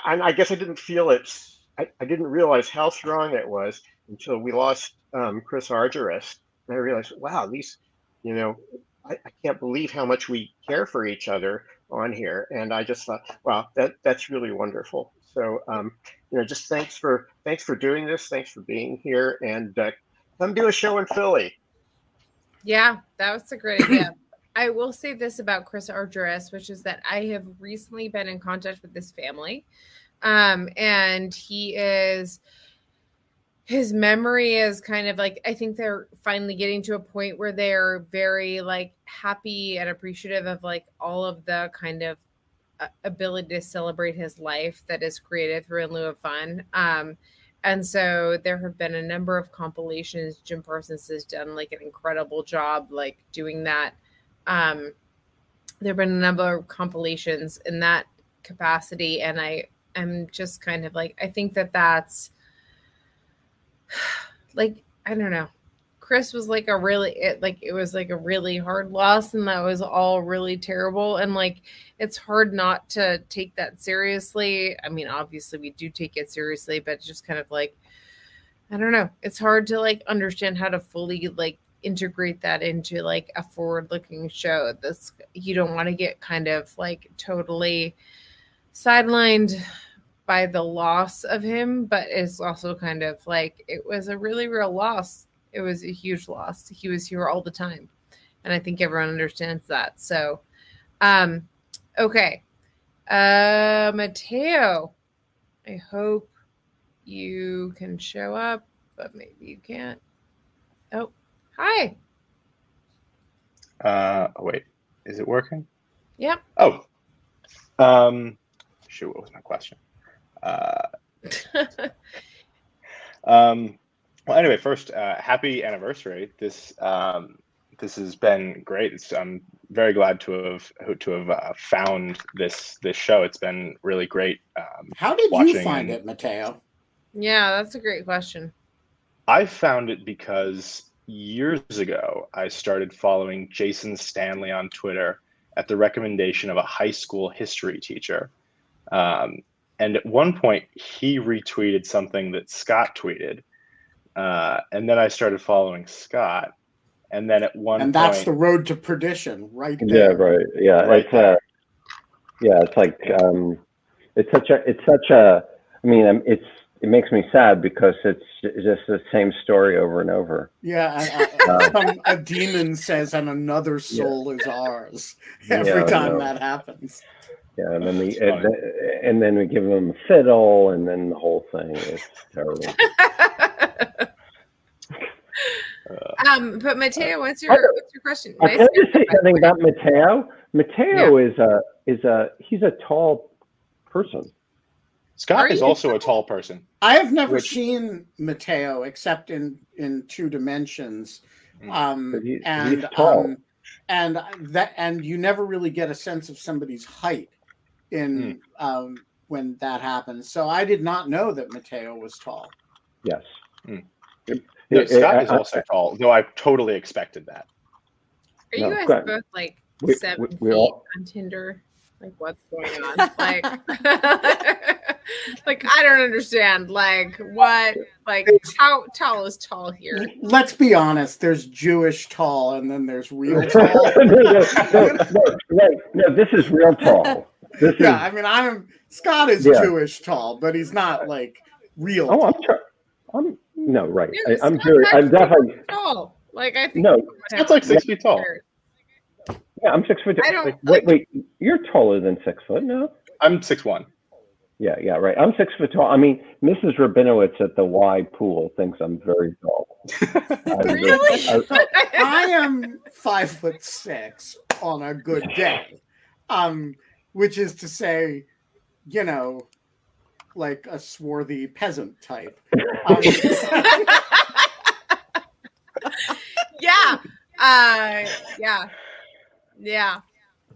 and I guess I didn't feel it. I, I didn't realize how strong it was until we lost um, Chris Argyris. And I realized, wow, these, you know, I, I can't believe how much we care for each other on here. And I just thought, wow, that that's really wonderful. So, um, you know, just thanks for thanks for doing this. Thanks for being here, and uh, come do a show in Philly. Yeah, that was a great idea. I will say this about Chris Argyris, which is that I have recently been in contact with this family. Um, and he is his memory is kind of like I think they're finally getting to a point where they're very like happy and appreciative of like all of the kind of uh, ability to celebrate his life that is created through in lieu of fun. Um, and so there have been a number of compilations. Jim Parsons has done like an incredible job, like doing that. Um, there have been a number of compilations in that capacity, and I am just kind of like I think that that's like I don't know. Chris was like a really it like it was like a really hard loss and that was all really terrible and like it's hard not to take that seriously. I mean, obviously we do take it seriously, but just kind of like I don't know. It's hard to like understand how to fully like integrate that into like a forward looking show. This you don't want to get kind of like totally sidelined by the loss of him, but it's also kind of like it was a really real loss. It was a huge loss. He was here all the time. And I think everyone understands that. So um okay. Uh Mateo, I hope you can show up, but maybe you can't. Oh, hi. Uh, oh, wait, is it working? Yep. Oh, um, shoot, what was my question? Uh, um, well, anyway, first, uh, happy anniversary. This um, this has been great. It's, I'm very glad to have to have uh, found this this show. It's been really great. Um, How did you find it, Mateo? Yeah, that's a great question. I found it because years ago I started following Jason Stanley on Twitter at the recommendation of a high school history teacher. Um, and at one point, he retweeted something that Scott tweeted. Uh, and then I started following Scott. And then at one And that's point, the road to perdition, right there. Yeah, right. Yeah, Right it's uh, yeah, it's like um, it's such a, it's such a. I mean, um, it's it makes me sad because it's just the same story over and over. Yeah, and, uh, some- a demon says, and another soul is ours. Every Yeah, time that happens. Yeah, and then we and, then- and then we give them a fiddle, and then the whole thing. It's terrible. Um, but Mateo, what's your what's your question? I can I just say something about Mateo. Mateo is a is a he's a tall person. Scott Are is you- also a tall person. I have never Which- seen Mateo except in in two dimensions, Mm. um, he- and he's tall. um, and that and you never really get a sense of somebody's height in Hmm. um, when that happens. So I did not know that Mateo was tall. Yes. Mm. It- No, it- Scott I- is I- also tall, though I totally expected that. Are you guys go both like We- seven we- we feet all- on Tinder? Like what's going on? like, like I don't understand. Like what? Like how tall is tall here? Let's be honest. There's Jewish tall, and then there's real tall. no, no, no, no, right. no, this is real tall. This yeah, is I mean, I'm Scott is Yeah. Jewish tall, but he's not like real. oh, I'm tall. tr- I'm no right. No, I, I'm Scott's I'm definitely tall. Like I think No. we would have Scott's like six feet tall. yeah. I'm six foot. I don't- wait, like- wait, wait. You're taller than six foot, no? I'm six one. Yeah, yeah, right. I'm six foot tall. I mean, Mrs. Rabinowitz at the Y pool thinks I'm very tall. I'm very- Really? I- I am five foot six on a good day, um, which is to say, you know, like a swarthy peasant type. Um, yeah. Uh yeah. Yeah.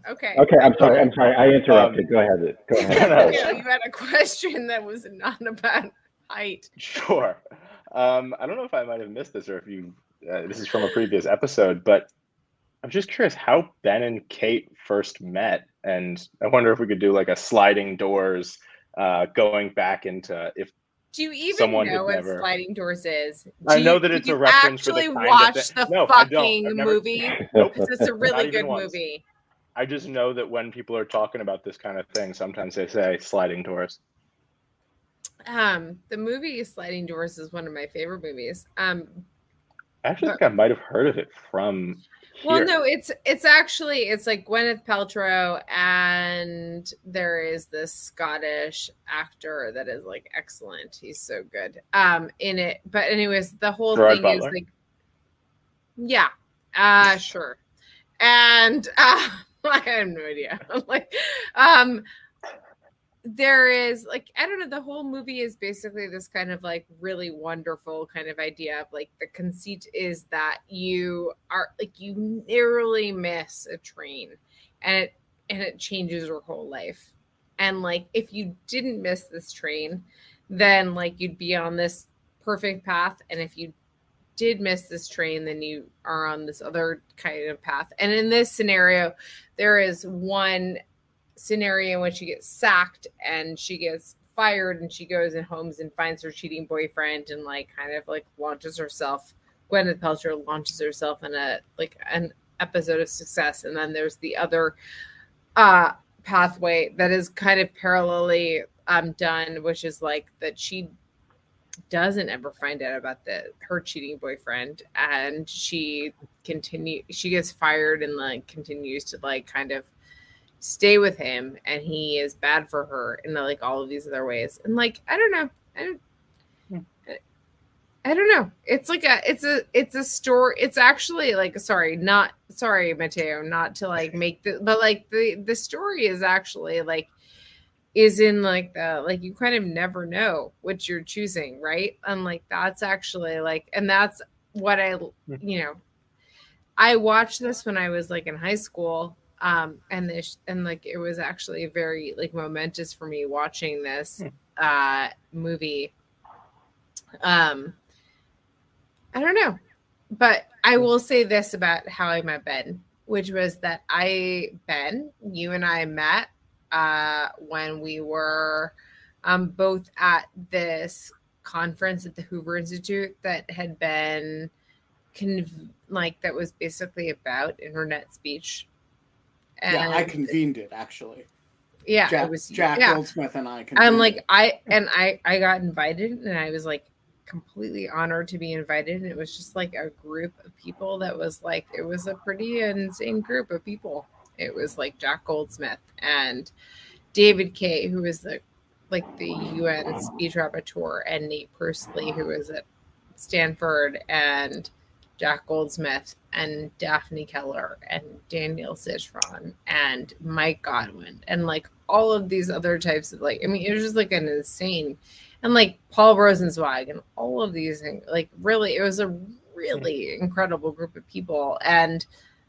Okay. okay, I'm sorry. I'm sorry. I interrupted. Um, Go ahead. Go ahead. no, Mateo, you had a question that was not about height. Sure. Um, I don't know if I might have missed this or if you. Uh, this is from a previous episode, but I'm just curious how Ben and Kate first met, and I wonder if we could do like a sliding doors, uh, going back into if Do you even Someone know what never- sliding doors is? Do I know you- that did it's a you reference for the actually kind of watch thing- the No, I don't. fucking never- movie? Nope. Because it's a really good once. movie. I just know that when people are talking about this kind of thing, sometimes they say sliding doors. Um, the movie Sliding Doors is one of my favorite movies. Um, I actually But- think I might have heard of it from. well, no, it's it's actually it's like Gwyneth Paltrow, and there is this Scottish actor that is like excellent. He's so good um in it. But anyways, the whole Gerard thing is like, yeah, uh, sure, and uh, I have no idea. like, um, there is like I don't know. The whole movie is basically this kind of like really wonderful kind of idea of like the conceit is that you are like you narrowly miss a train, and it and it changes your whole life. And like if you didn't miss this train, then like you'd be on this perfect path, and if you did miss this train, then you are on this other kind of path. And in this scenario, there is one scenario when she gets sacked and she gets fired and she goes and homes and finds her cheating boyfriend and like kind of like launches herself. Gwyneth paltrow launches herself in a like an episode of success. And then there's the other uh pathway that is kind of parallelly um done which is like that she doesn't ever find out about the her cheating boyfriend. And she continue she gets fired and like continues to like kind of stay with him and he is bad for her in like all of these other ways and like i don't know i don't I don't know. It's like a it's a it's a story. It's actually like sorry, not sorry, Mateo, not to like make the but like the the story is actually like is in like the like you kind of never know what you're choosing, right? And like that's actually like and that's what I mm-hmm. you know I watched this when I was like in high school um and this and like it was actually very like momentous for me watching this uh movie um I don't know. But I will say this about how I met Ben, which was that I, Ben, you and I met uh, when we were um, both at this conference at the Hoover Institute that had been conv- like that was basically about internet speech. Yeah, I convened it actually. Yeah, Jack, it was Jack yeah. Goldsmith and I. I'm like it. I and I I got invited and I was like completely honored to be invited and it was just like a group of people that was like it was a pretty insane group of people. It was like Jack Goldsmith and David Kaye who was the like the UN speech rapporteur and Nate Persily who was at Stanford and Jack Goldsmith and Daphne Keller and Danielle Citron and Mike Godwin and like all of these other types of like I mean it was just like an insane and like Paul Rosenzweig and all of these things like really it was a really incredible group of people and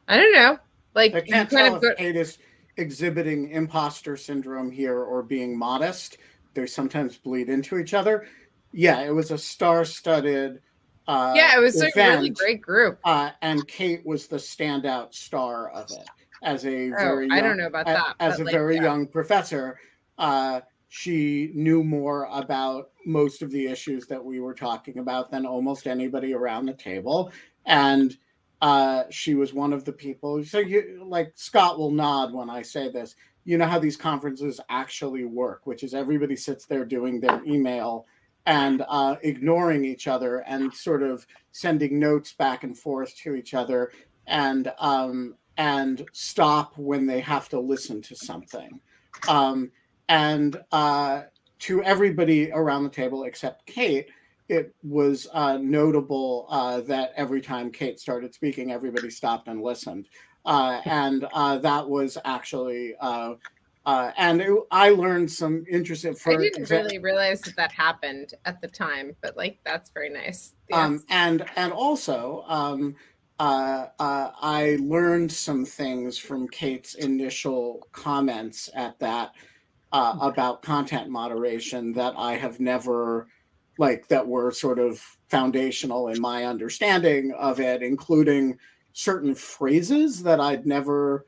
I don't know like I you can't kind tell of if go, Kate is exhibiting imposter syndrome here or being modest. They sometimes bleed into each other. Yeah, it was a star-studded. Uh, yeah it was a really great group uh, and Kate was the standout star of it as a Oh, very. I don't know about that, As a like, very yeah. young professor, uh, she knew more about most of the issues that we were talking about than almost anybody around the table, and uh, she was one of the people. So you like Scott will nod when I say this. You know how these conferences actually work, which is everybody sits there doing their email and uh, ignoring each other and sort of sending notes back and forth to each other and um, and stop when they have to listen to something. Um, and uh, to everybody around the table except Kate, it was uh, notable uh, that every time Kate started speaking, everybody stopped and listened. Uh, and uh, that was actually, uh, and it, I learned some interesting. For I didn't really realize that that happened at the time but like that's very nice um, and and also um, uh, uh, I learned some things from Kate's initial comments at that uh, about content moderation that I have never like that were sort of foundational in my understanding of it, including certain phrases that I'd never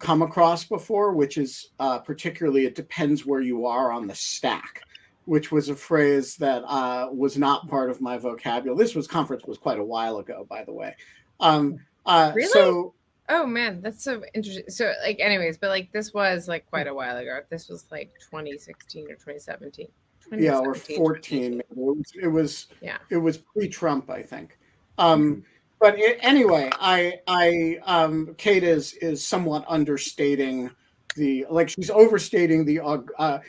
come across before, which is uh, particularly it depends where you are on the stack which was a phrase that uh, was not part of my vocabulary. This was conference was quite a while ago, by the way. Um, uh, Really? So Oh man, that's so interesting. So like anyways, but like this was like quite a while ago. This was like 2016 or 2017. yeah, or fourteen. It was it was, Yeah. it was pre-Trump, I think. Um, but it, anyway, I I um, Kate is is somewhat understating the like she's overstating the uh,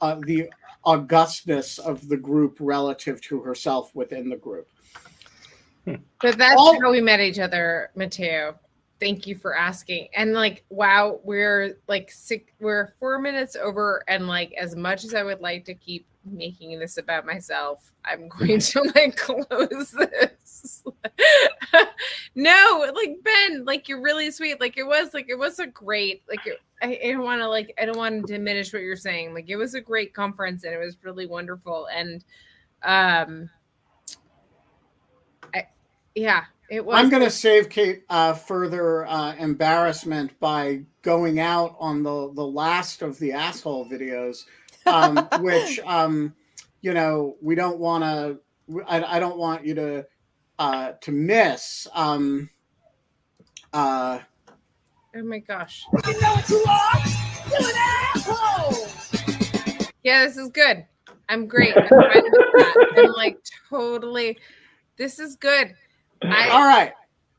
uh, the augustness of the group relative to herself within the group. But that's All- how we met each other, Mateo. Thank you for asking. And like, wow, we're like six, we're four minutes over. And like, as much as I would like to keep making this about myself, I'm going to like close this. no, like Ben, like you're really sweet. Like it was like it was a great like it, I, I don't want to like I don't want to diminish what you're saying. Like it was a great conference and it was really wonderful. And um I yeah, it was I'm going to save Kate uh, further uh, embarrassment by going out on the the last of the asshole videos um, which um, you know we don't want to. I, I don't want you to uh, to miss. Um, uh, Oh my gosh. You know what you are? You an asshole! Yeah, this is good. I'm great. I'm, that. I'm like totally. This is good. I, all right,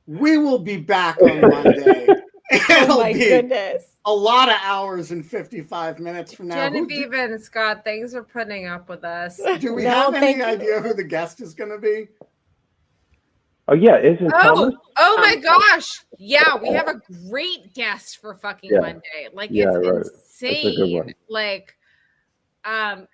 we will be back on Monday. It'll oh my be goodness. a lot of hours and fifty-five minutes from now. Who- Genevieve and Scott, thanks for putting up with us. Do we No, have any you. idea who the guest is going to be? Oh yeah, isn't Oh, Thomas? oh my gosh. Yeah, we have a great guest for fucking Yeah. Monday. Like Yeah, it's right. That's a good insane. one. Like um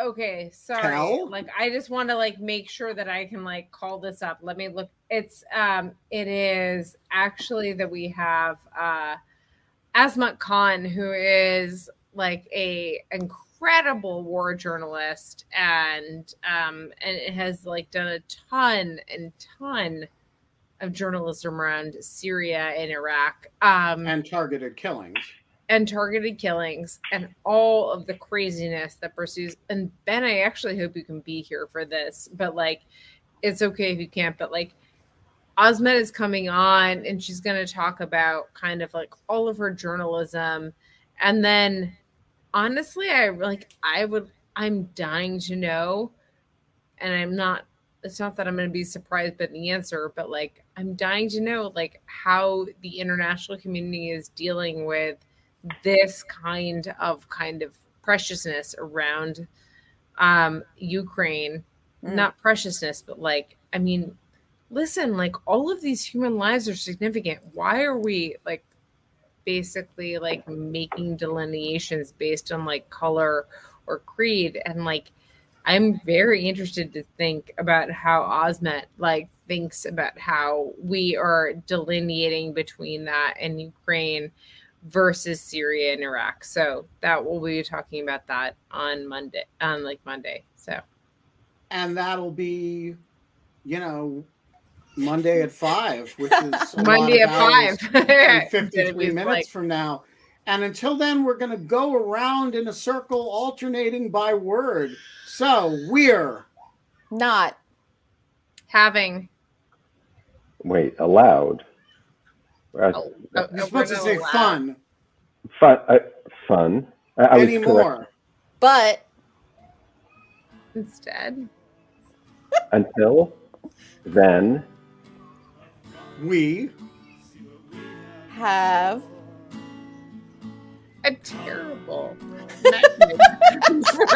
okay, sorry. Like I just want to like make sure that I can like call this up. Let me look. It's um it is actually that we have uh Azmat Khan who is like a incredible war journalist and um and it has like done a ton and ton of journalism around Syria and Iraq um And targeted killings. And targeted killings and all of the craziness that pursues. And Ben I actually hope you can be here for this but like it's okay if you can't but like Azmat is coming on and she's going to talk about kind of like all of her journalism. And then honestly I like I would I'm dying to know and I'm not it's not that I'm going to be surprised by the answer but like I'm dying to know like how the international community is dealing with this kind of kind of preciousness around um Ukraine. Mm. not preciousness but like I mean listen like all of these human lives are significant. Why are we like basically like making delineations based on like color or creed? And like i'm very interested to think about how Azmat like thinks about how we are delineating between that and ukraine versus syria and iraq so that we'll be talking about that on monday on like monday so and that'll be, you know, Monday at five, which is Monday at hours five. and fifty-three minutes like- from now. And until then, we're going to go around in a circle, alternating by word. So we're Not. having Wait, allowed. Uh, oh, you're supposed to say fun Fun. Uh, fun. I, I was anymore. But instead Until then, We have a terrible mechanism for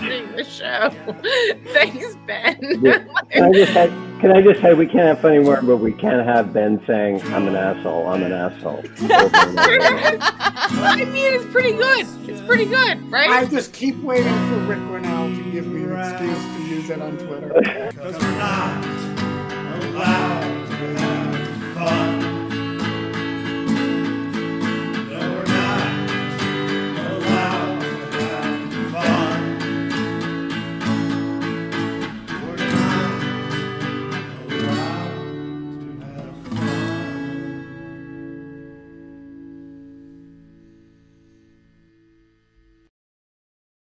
doing the show. Thanks, Ben. Yeah. can I just say, can I just say we can't have funny word, but we can't have Ben saying, "I'm an asshole. I'm an asshole." I mean, it's pretty good. It's pretty good, right? I just keep waiting for Ric Grenell to give me an excuse to use it on Twitter. Because we're not allowed to have fun.